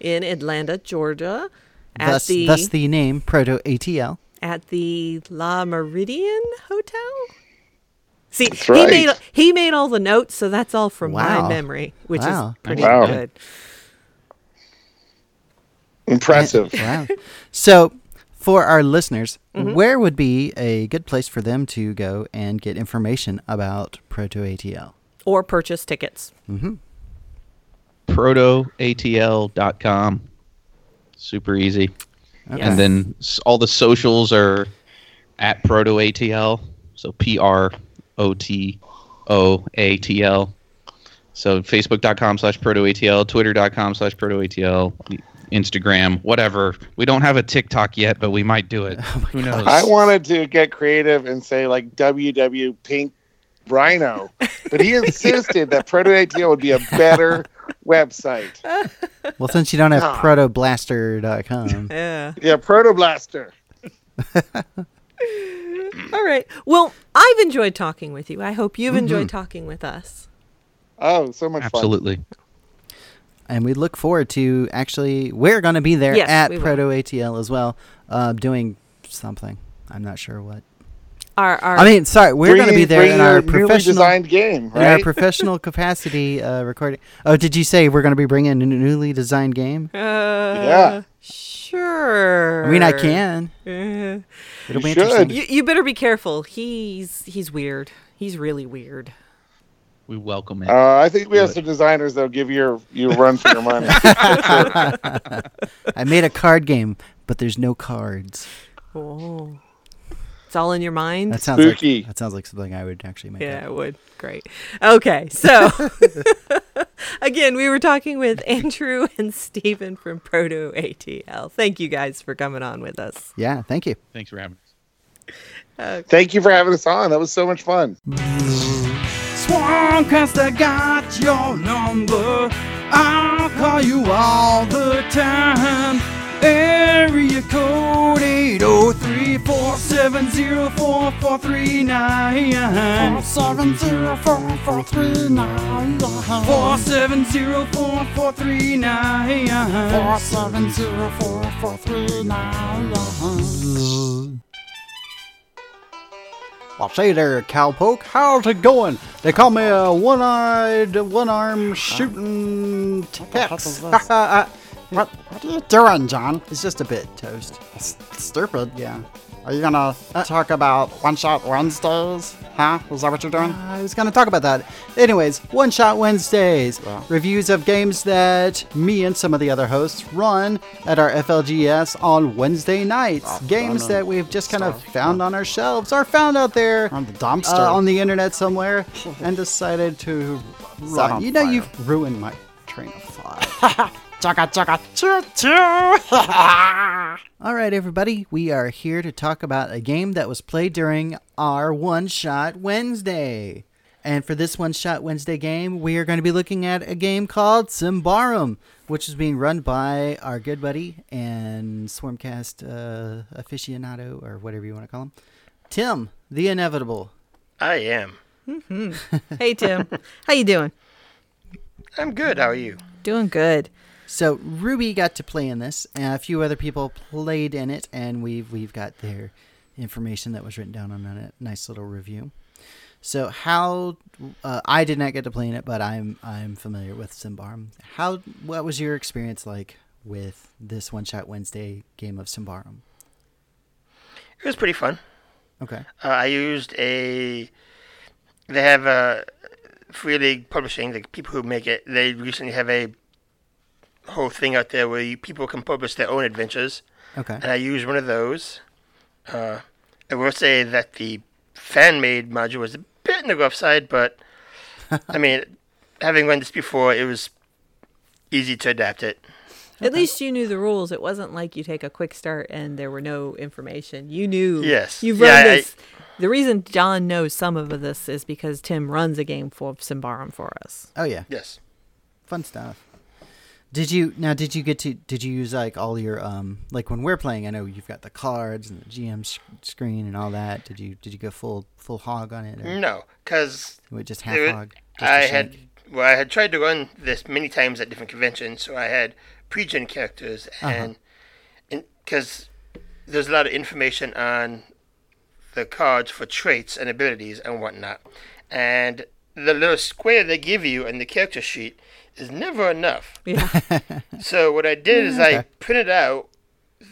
in Atlanta, Georgia, at Thus, the thus the name Proto ATL. at the La Meridian Hotel. See, That's he made he made all the notes, so that's all from Wow. my memory, which Wow. is pretty Wow. good. Impressive. Wow. So, for our listeners, Mm-hmm. where would be a good place for them to go and get information about Proto ATL? Or purchase tickets. protoatl.com. Super easy. Okay. And then all the socials are at protoatl. So P R O T O A T L. So facebook.com slash protoatl, twitter.com slash protoatl, Instagram, whatever. We don't have a TikTok yet, but we might do it. Who knows? I wanted to get creative and say like WW Pink Rhino, but he insisted that ProtoATL would be a better website. Well, since you don't have Ah. protoblaster.com. Yeah. Yeah, Proto Blaster. All right. Well, I've enjoyed talking with you. I hope you've enjoyed talking with us. Oh, so much fun. Absolutely. and we look forward to actually, we're going to be there Yes, at. Proto ATL as well, uh, doing something. I'm not sure what. Our, our I mean, sorry, we're going to be there in our professional. designed game, In our professional capacity uh, recording. Oh, did you say we're going to be bringing a newly designed game? uh, Yeah. Sure. I mean, I can. Uh, It'll be You should. interesting. you, you better be careful. He's he's weird. He's really weird. We welcome it. Uh, I think we have some designers that'll give you you run for your money. I made a card game, but there's no cards. Oh. It's all in your mind? That sounds Spooky. like that sounds like something I would actually make. Yeah, up. it would. Great. Okay, so again, we were talking with Andrew and Stephen from Proto ATL. Thank you guys for coming on with us. Yeah, thank you. Thanks for having us. Thank you for having us on. That was so much fun. Swancast, I got your number. I'll call you all the time. Area code 803 470 4439. 470439. 470 4439. Well, say there, cowpoke. How's it going? They call me a one-eyed, one-arm shooting Tex. What, what are you doing, John? it's just a bit toast. S- stupid. Yeah. Are you gonna talk about One Shot Wednesdays? Huh? Is that what you're doing? I was to talk about that. Anyways, One Shot Wednesdays. Yeah. Reviews of games that me and some of the other hosts run at our FLGS on Wednesday nights. Games that we've just kind of found on our shelves or found out there On the dumpster. uh, on the internet somewhere and decided to run. You know, fire. you've ruined my train of thought. Chugga chugga choo choo. All right, everybody, we are here to talk about a game that was played during our One Shot Wednesday. And for this One Shot Wednesday game, we are going to be looking at a game called Symbaroum, which is being run by our good buddy and Swarmcast uh, aficionado, or whatever you want to call him, Tim, the Inevitable. I am. Hey Tim, how you doing? I'm good. How are you? Doing good. So Ruby got to play in this, and a few other people played in it, and we've we've got their information that was written down on a nice little review. So how uh, I did not get to play in it, but I'm I'm familiar with Symbaroum. How what was your experience like with this One Shot Wednesday game of Symbaroum? It was pretty fun. Okay. Uh, I used a. They have a Free League Publishing. The people who make it, they recently have a whole thing out there where you, people can publish their own adventures, Okay. and I used one of those. Uh, I will say that the fan-made module was a bit on the rough side, but I mean, having run this before, it was easy to adapt it. At least you knew the rules. It wasn't like you take a quick start and there were no information. You knew. Yes. You've Yeah, run I- this. the reason John knows some of this is because Tim runs a game for Symbaroum for us. Oh yeah, Yes. fun stuff. Did you now? Did you get to? Did you use like all your um like when we're playing? I know you've got the cards and the GM s- screen and all that. Did you did you go full full hog on it? No, because we just half hog? Just I had well, I had tried to run this many times at different conventions, so I had pre-gen characters, Uh-huh. and because there's a lot of information on the cards for traits and abilities and whatnot, and the little square they give you in the character sheet is never enough. Yeah. So what I did is I printed out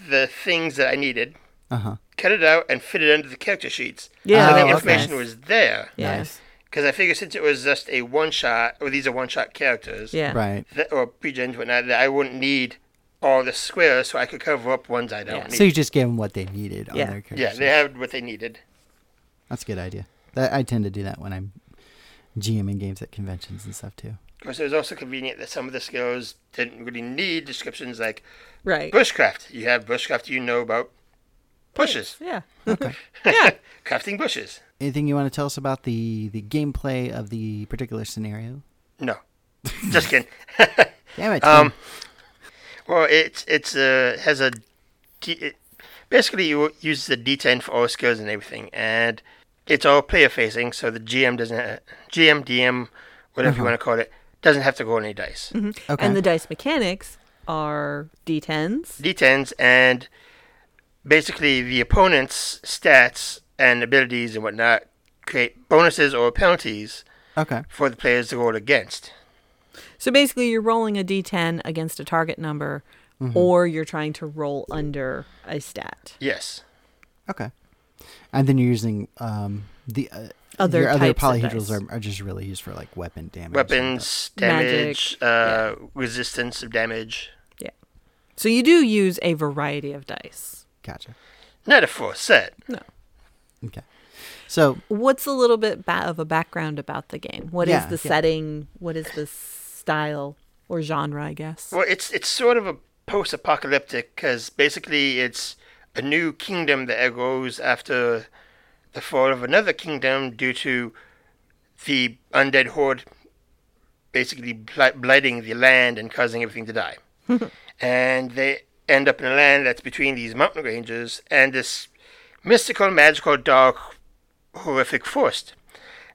the things that I needed, Uh huh. cut it out, and fit it under the character sheets. Yeah, so the Oh, okay. information was there. Yeah. Nice. Because I figured since it was just a one shot, or these are one shot characters, Yeah. Right. that, or pre-gens, whatnot, that I wouldn't need all the squares, so I could cover up ones I don't Yeah. need. So you just gave them what they needed on Yeah. their character. yeah, they had what they needed. That's a good idea. That I tend to do that when I'm GMing games at conventions and stuff too. Of course, it was also convenient that some of the skills didn't really need descriptions like Right. bushcraft. You have bushcraft, you know about bushes, Yeah. crafting bushes. Anything you want to tell us about the the gameplay of the particular scenario? No, just kidding. Damn it! Um, well, it's it's uh has a D, it, basically you use the D10 for all skills and everything, and it's all player facing, so the GM doesn't ha GM DM whatever you want to call it doesn't have to roll any dice. okay. And the dice mechanics are D10s. D10s and basically the opponent's stats and abilities and whatnot create bonuses or penalties okay. for the players to roll against. So basically, you're rolling a D10 against a target number, or you're trying to roll under a stat. Yes. Okay. And then you're using um, the uh, Other your other types of polyhedrals dice. are, are just really used for like weapon damage. Weapons, damage, uh, resistance of damage. Yeah. So you do use a variety of dice. stuff. Gotcha. Not a full set. No. Okay. So What's a little bit ba- of a background about the game? What is Yeah, the yeah. setting? What is the style or genre, I guess? Well, it's it's sort of a post-apocalyptic because basically it's a new kingdom that arose after the fall of another kingdom due to the undead horde basically bli- blighting the land and causing everything to die. and they end up in a land that's between these mountain ranges and this mystical, magical, dark, horrific forest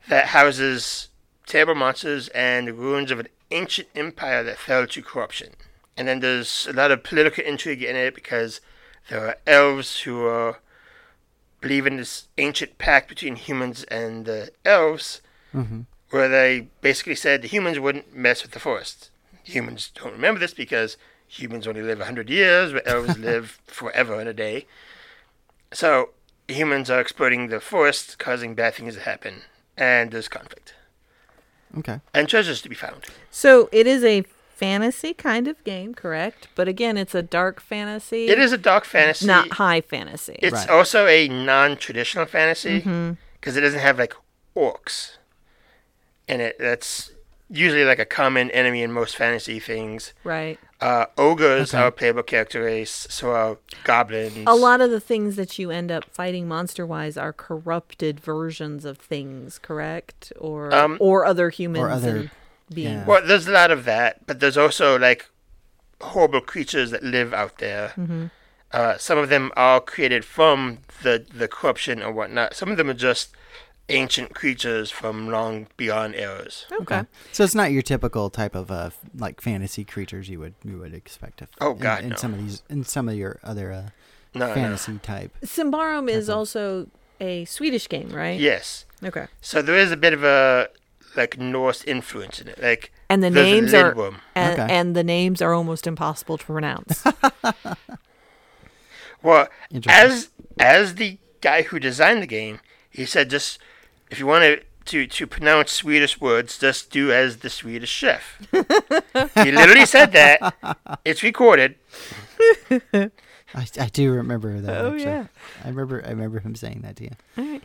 that houses terrible monsters and the ruins of an ancient empire that fell to corruption. And then there's a lot of political intrigue in it because there are elves who are believe in this ancient pact between humans and the elves, mm-hmm. where they basically said the humans wouldn't mess with the forest. Humans don't remember this because humans only live 100 years, but elves live forever in a day. So humans are exploiting the forest, causing bad things to happen, and there's conflict okay. and treasures to be found. So it is a fantasy kind of game, correct? But again, it's a dark fantasy. It is a dark fantasy. not high fantasy. It's Right. also a non-traditional fantasy Mm-hmm. because it doesn't have like orcs in it. That's usually like a common enemy in most fantasy things. right. Uh, ogres Okay. are a playable character race, so are goblins. A lot of the things that you end up fighting monster wise are corrupted versions of things, correct? Or Um, or other humans other- and beings. yeah. Well, there's a lot of that, but there's also like horrible creatures that live out there. Mm-hmm. Uh, some of them are created from the the corruption or whatnot. Some of them are just ancient creatures from long beyond eras. Okay. So it's not your typical type of uh, like fantasy creatures you would you would expect. If, Oh, God, in, no. some of these in some of your other uh, No, no. fantasy type. Symbaroum is also a Swedish game, right? Yes. Okay. So there is a bit of a like Norse influence in it. Like And the names are and, Okay. and the names are almost impossible to pronounce. Well, as as the guy who designed the game, he said just if you want to to, to pronounce Swedish words, just do as the Swedish chef. he literally said that. It's recorded. I, I do remember that. Oh, actually. yeah. I remember I remember him saying that to you.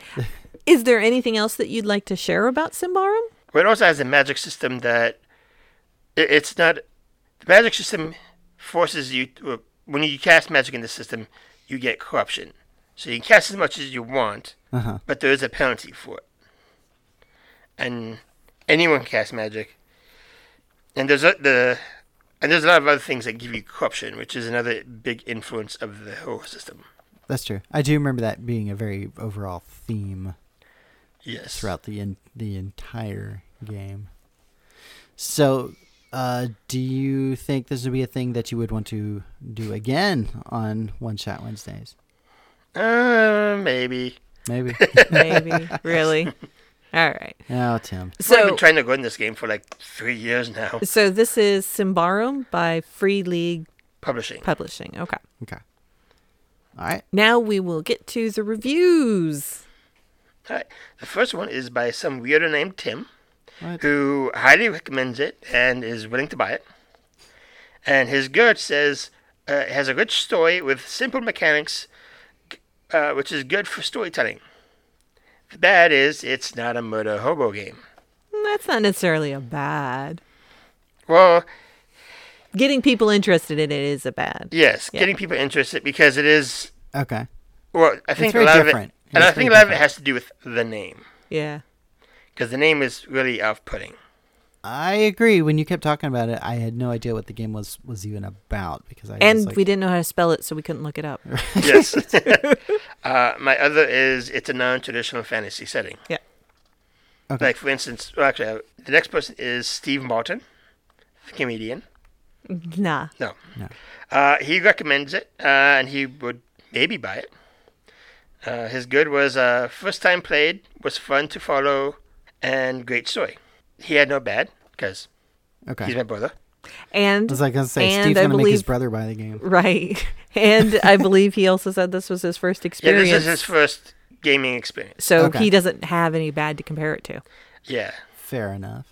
is there anything else that you'd like to share about Symbaroum? But it also has a magic system that it, it's not the magic system forces you to, when you cast magic in the system, you get corruption. So you can cast as much as you want, Uh-huh. but there is a penalty for it. And anyone can cast magic. And there's a, the and there's a lot of other things that give you corruption, which is another big influence of the whole system. That's true. I do remember that being a very overall theme Yes. throughout the in, the entire game. So, uh, do you think this would be a thing that you would want to do again on One Shot Wednesdays? Uh, maybe. Maybe. Maybe. really? All right. Oh, Tim. So I've been trying to go in this game for like three years now. so this is Symbaroum by Free League Publishing. Publishing. Okay. Okay. All right. Now we will get to the reviews. All right. The first one is by some weirdo named Tim, What? who highly recommends it and is willing to buy it. And his good says uh, it has a rich story with simple mechanics, uh, which is good for storytelling. The bad is it's not a murder hobo game. That's not necessarily a bad. Well, Getting people interested in it is a bad. yes, Yeah. getting people interested because it is. Okay. Well, I think a very lot different. of it, and I think a lot of it has to do with the name Yeah. because the name is really off-putting. I agree. When you kept talking about it, I had no idea what the game was was even about because I And was like, we didn't know how to spell it, so we couldn't look it up. yes. uh, my other is it's a non-traditional fantasy setting. Yeah. Okay. Like for instance, well, actually, uh, the next person is Steve Martin, the comedian. Nah. No. No. Uh, he recommends it, uh, and he would maybe buy it. Uh, his good was uh, first time played, was fun to follow, and great story. He had no bad because okay. he's my brother. And I was like, gonna say Steve's gonna make his brother buy the game. right. And I believe he also said this was his first Yeah, experience. this is his first gaming experience. so Okay. he doesn't have any bad to compare it to. Yeah. Fair enough.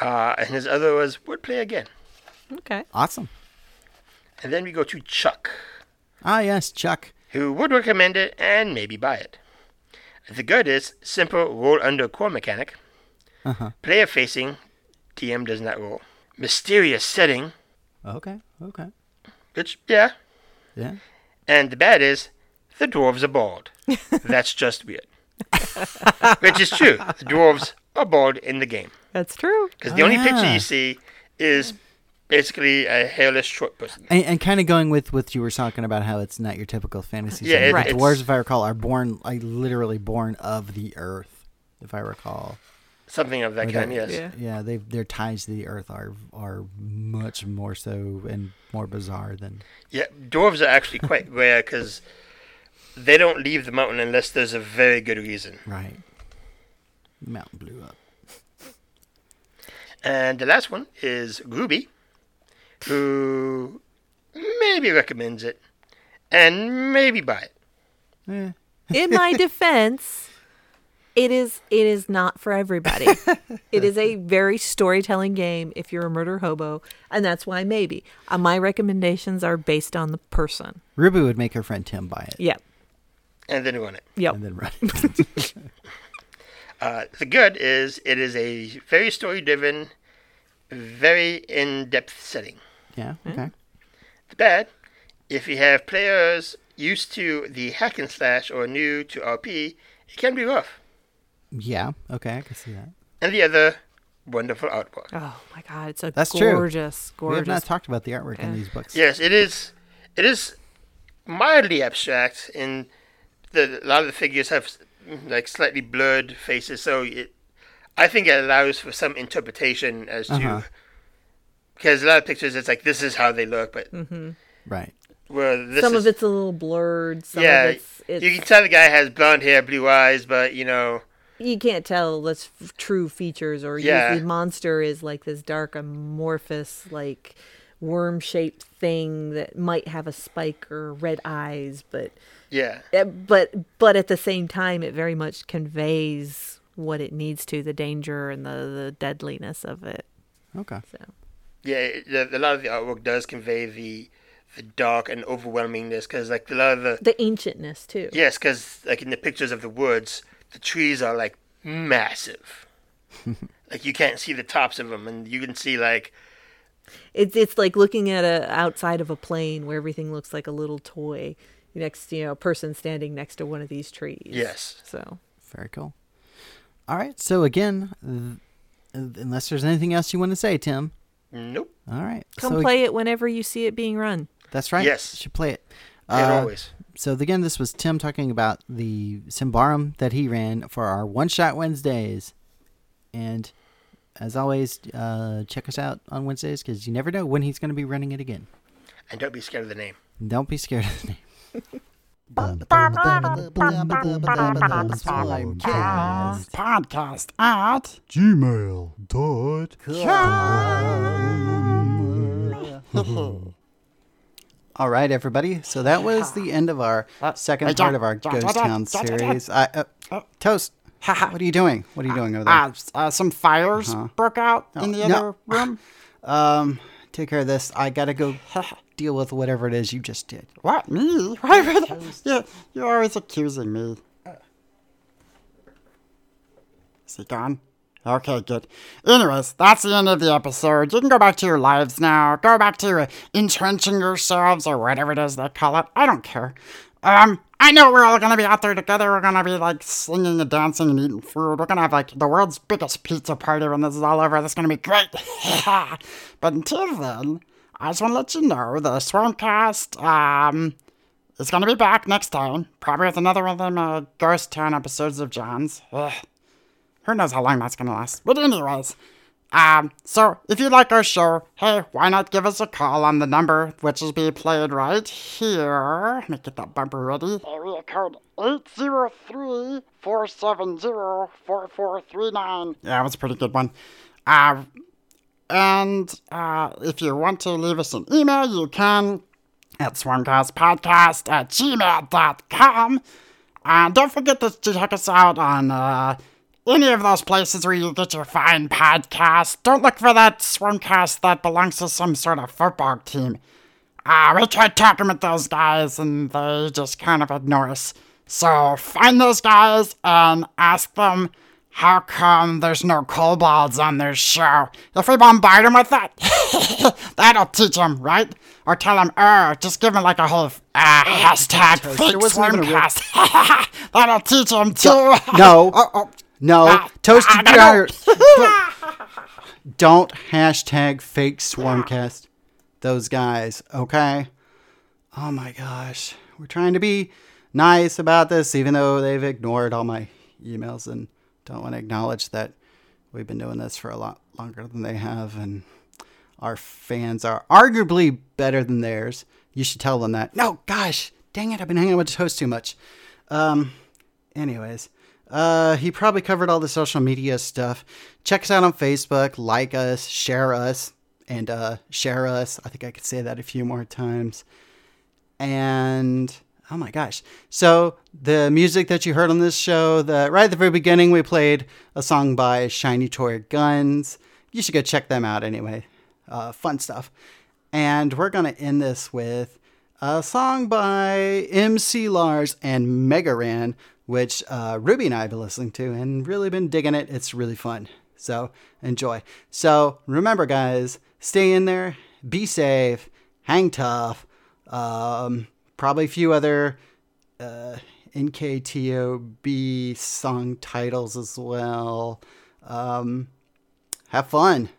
Uh, and his other was would play again. Okay. Awesome. And then we go to Chuck. Ah, yes, Chuck. Who would recommend it and maybe buy it. The good is simple roll under core mechanic, Uh-huh. player facing, DM does not roll, mysterious setting, Okay. Okay. which, yeah, Yeah. and the bad is the dwarves are bald. That's just weird. which is true. The dwarves are bald in the game. That's true. Because the Oh, only picture you see is basically a hairless short person. And, and kind of going with what you were talking about, how it's not your typical fantasy. Yeah, setting. it- the it's- dwarves, if I recall, are born like literally born of the earth. If I recall, Something of that Or kind, that- yes. Yeah. yeah, they their ties to the earth are are much more so and more bizarre than. Yeah, dwarves are actually quite rare because they don't leave the mountain unless there's a very good reason. Right. Mountain blew up. And the last one is Ruby, who maybe recommends it and maybe buy it. In my defense, it is it is not for everybody. it is a very storytelling game if you're a murder hobo, and that's why maybe. Uh, my recommendations are based on the person. Ruby would make her friend Tim buy it Yep. And then run it. Yep. and then run. it. Uh, the good is it is a very story driven, very in depth setting. Yeah. Okay. The bad, if you have players used to the hack and slash or new to RP, it can be rough. Yeah. Okay. I can see that. And the other, wonderful artwork. Oh my god, it's a That's true. gorgeous, We have not talked about the artwork in these books. Yes, it is. It is mildly abstract, and the, a lot of the figures have like slightly blurred faces. So it, I think it allows for some interpretation as to Uh-huh. Because a lot of pictures it's like this is how they look, but mm-hmm. Right. where this some is, of it's a little blurred. Some yeah, of it's, it's you can tell the guy has blonde hair, blue eyes, but you know, you can't tell that's f- true features or Yeah. the monster is like this dark amorphous like worm shaped thing that might have a spike or red eyes but yeah, eh, but but at the same time it very much conveys what it needs to the danger and the, the deadliness of it Okay. so yeah. it- the- A lot of the artwork does convey the the dark and overwhelmingness because like a lot of the the ancientness too Yes, because like in the pictures of the woods, the trees are like massive. like you can't see the tops of them, and you can see like it's it's like looking at a outside of a plane where everything looks like a little toy next you know a person standing next to one of these trees yes, so Very cool. All right. So again, th- unless there's anything else you want to say, Tim. Nope, All right. come so, play it whenever you see it being run That's right. Yes. You should play it. and Uh, always. So again, this was Tim talking about the Symbaroum that he ran for our One Shot Wednesdays, and as always, uh, check us out on Wednesdays because you never know when he's going to be running it again. And don't be scared of the name. Don't be scared of the name. Swarmcast. Podcast at All right, everybody. So that was the end of our uh, second uh, part of our uh, Ghost Town series. I, uh, Toast, what are you doing? What are you doing over there? uh, uh, some fires uh-huh. broke out in oh, the No. other room. Um, take care of this. I gotta go deal with whatever it is you just did. What me? Why would I- you, you're always accusing me. Is he gone? Okay, good. Anyways, that's the end of the episode. You can go back to your lives now. Go back to uh, entrenching yourselves or whatever it is they call it. I don't care. Um, I know we're all gonna be out there together. We're gonna be like singing and dancing and eating food. We're gonna have like the world's biggest pizza party when this is all over. That's gonna be great. but until then, I just want to let you know the Swarmcast um is gonna be back next time, probably with another one of them uh, Ghost Town episodes of John's. Ugh. Who knows how long that's gonna last? But anyways, um, so if you like our show, hey, why not give us a call on the number which will be played right here? Let me get that bumper ready. Area code 803-470-4439. Yeah, that was a pretty good one. Uh, and uh, if you want to leave us an email, you can at swarmcastpodcast at gmail.com. And don't forget to check us out on uh, any of those places where you get your fine podcasts. Don't look for that Swarmcast that belongs to some sort of football team. Uh, we tried talking with those guys and they just kind of ignore us. So find those guys and ask them how come there's no kobolds on their show. If we bombard them with that, that'll teach them, right? Or tell them, er, just give them like a whole uh, hashtag fake there wasn't even a real- Swarmcast. that'll teach them too. No, Oh, oh. No, Ah, Toasted I gotta Giant. Don't hashtag fake Swarmcast those guys, okay? Oh my gosh. We're trying to be nice about this, even though they've ignored all my emails and don't want to acknowledge that we've been doing this for a lot longer than they have, and our fans are arguably better than theirs. You should tell them that. No, gosh, dang it, I've been hanging out with Toast too much. Um, anyways, uh, he probably covered all the social media stuff. Check us out on Facebook, like us, share us, and uh, share us. I think I could say that a few more times. And oh my gosh. So the music that you heard on this show, the right at the very beginning, we played a song by Shiny Toy Guns. You should go check them out anyway. Uh, fun stuff. And we're gonna end this with a song by MC Lars and Mega Ran, which uh, Ruby and I have been listening to and really been digging it. It's really fun. So enjoy. So remember, guys, stay in there, be safe, hang tough. Um, probably a few other uh, NKOTB song titles as well. Um, have fun.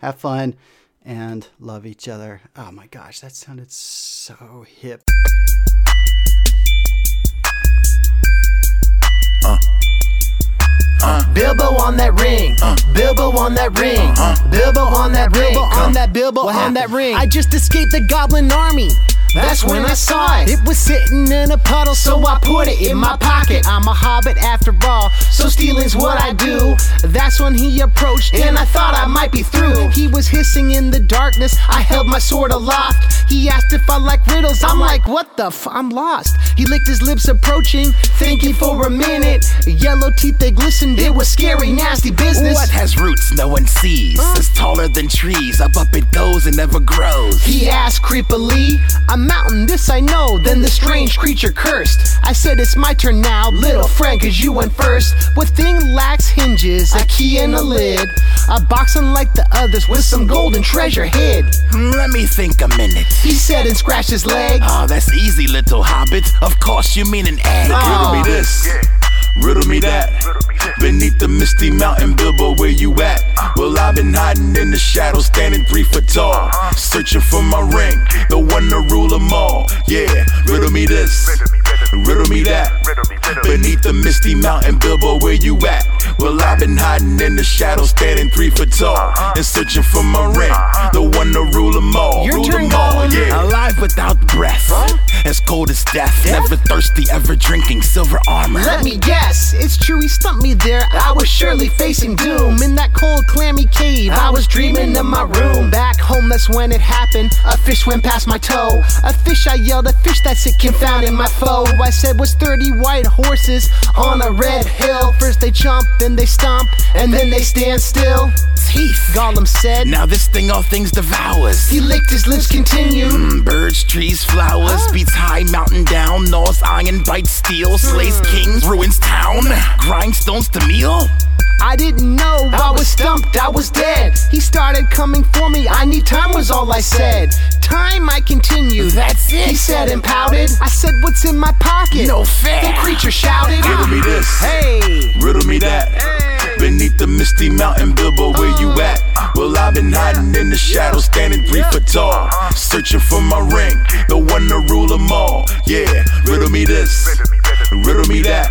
Have fun and love each other. Oh my gosh, that sounded so hip. Uh, uh. Uh. Bilbo on that ring. Bilbo on that ring. Bilbo on that ring. on that Bilbo on that ring. I just escaped the goblin army. That's when I saw it. It was sitting in a puddle, so I put it in my pocket. I'm a hobbit after all, so stealing's what I do. That's when he approached, and I thought I might be through. He was hissing in the darkness. I held my sword aloft. He asked if I like riddles. I'm like, what the f? I'm lost. He licked his lips, approaching, thinking for a minute. Yellow teeth, they glistened. It was scary, nasty business. What has roots no one sees? It's taller than trees. Up, up it goes and never grows. He asked creepily, A mountain, this I know. Then the strange creature cursed. I said, It's my turn now, little friend, cause you went first. What thing lacks hinges, a key and a lid? A box unlike the others with some golden treasure hid. Hmm, Let me think a minute. He said and scratched his leg. Oh, that's easy, little hobbit. Of course, you mean an egg. Oh. Riddle me this. Riddle me that. Beneath the misty mountain, Bilbo, where you at? Well, I've been hiding in the shadows, standing three foot tall. Searching for my ring, the one to rule them all. Yeah, riddle me this. Riddle me that. Beneath the misty mountain, Bilbo, where you at? Well, I've been hiding in the shadows, standing three foot tall. Uh-huh. And searching for my ring, uh-huh. the one to rule them all. Your rule turn, them all, Gollum. yeah. Alive without breath. as cold as death. Never thirsty, ever drinking silver armor. Let me guess, it's true he stumped me there. I was surely facing doom in that cold, clammy cave. I was dreaming in my room. Back home, that's when it happened. A fish went past my toe. A fish, I yelled, a fish that's it, confounding my foe. I said was 30 white horses on a red hill. First they chomp, then they stomp, and then they stand still. Teeth. Gollum said. Now this thing all things devours. He licked his lips, continued. Mm, birds, trees, flowers, beats high, mountain down, gnaws iron, bites steel, slays kings, ruins town, grindstones to meal. I didn't know I was stumped, I was dead. He started coming for me, I need time was all I said. Time, I continued. That's it. He said and pouted. I said, What's in my pocket? No fair. The creature shouted. Riddle me this. Hey. Riddle me that. Hey. Beneath the misty mountain, Bilbo, where you uh. at? Well, I've been hiding in the shadows, standing three foot tall, searching for my ring, the one to rule them all. Yeah, riddle me this, riddle me that.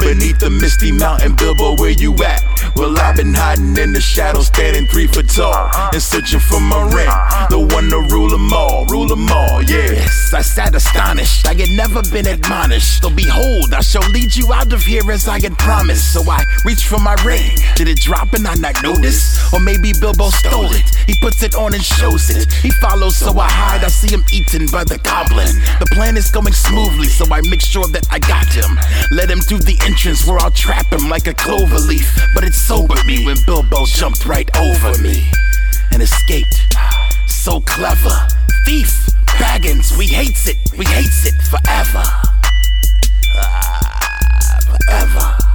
Beneath the misty mountain, Bilbo, where you at? Well, I've been hiding in the shadows, standing three foot tall, and searching for my ring, the one to rule them all, rule them all. Yes, I sat astonished, I had never been admonished. So behold, I shall lead you out of here as I had promised. So I reached for my ring. Did it drop and I not notice? Or maybe Bilbo stole it. He puts it on and shows it. He follows, so I hide. I see him eaten by the goblin. The plan is going smoothly, so I make sure that I got him. Let him through the entrance where I'll trap him like a clover leaf. But it sobered me when Bilbo jumped right over me and escaped. So clever. Thief, Baggins, we hates it, we hates it forever. Ah, forever.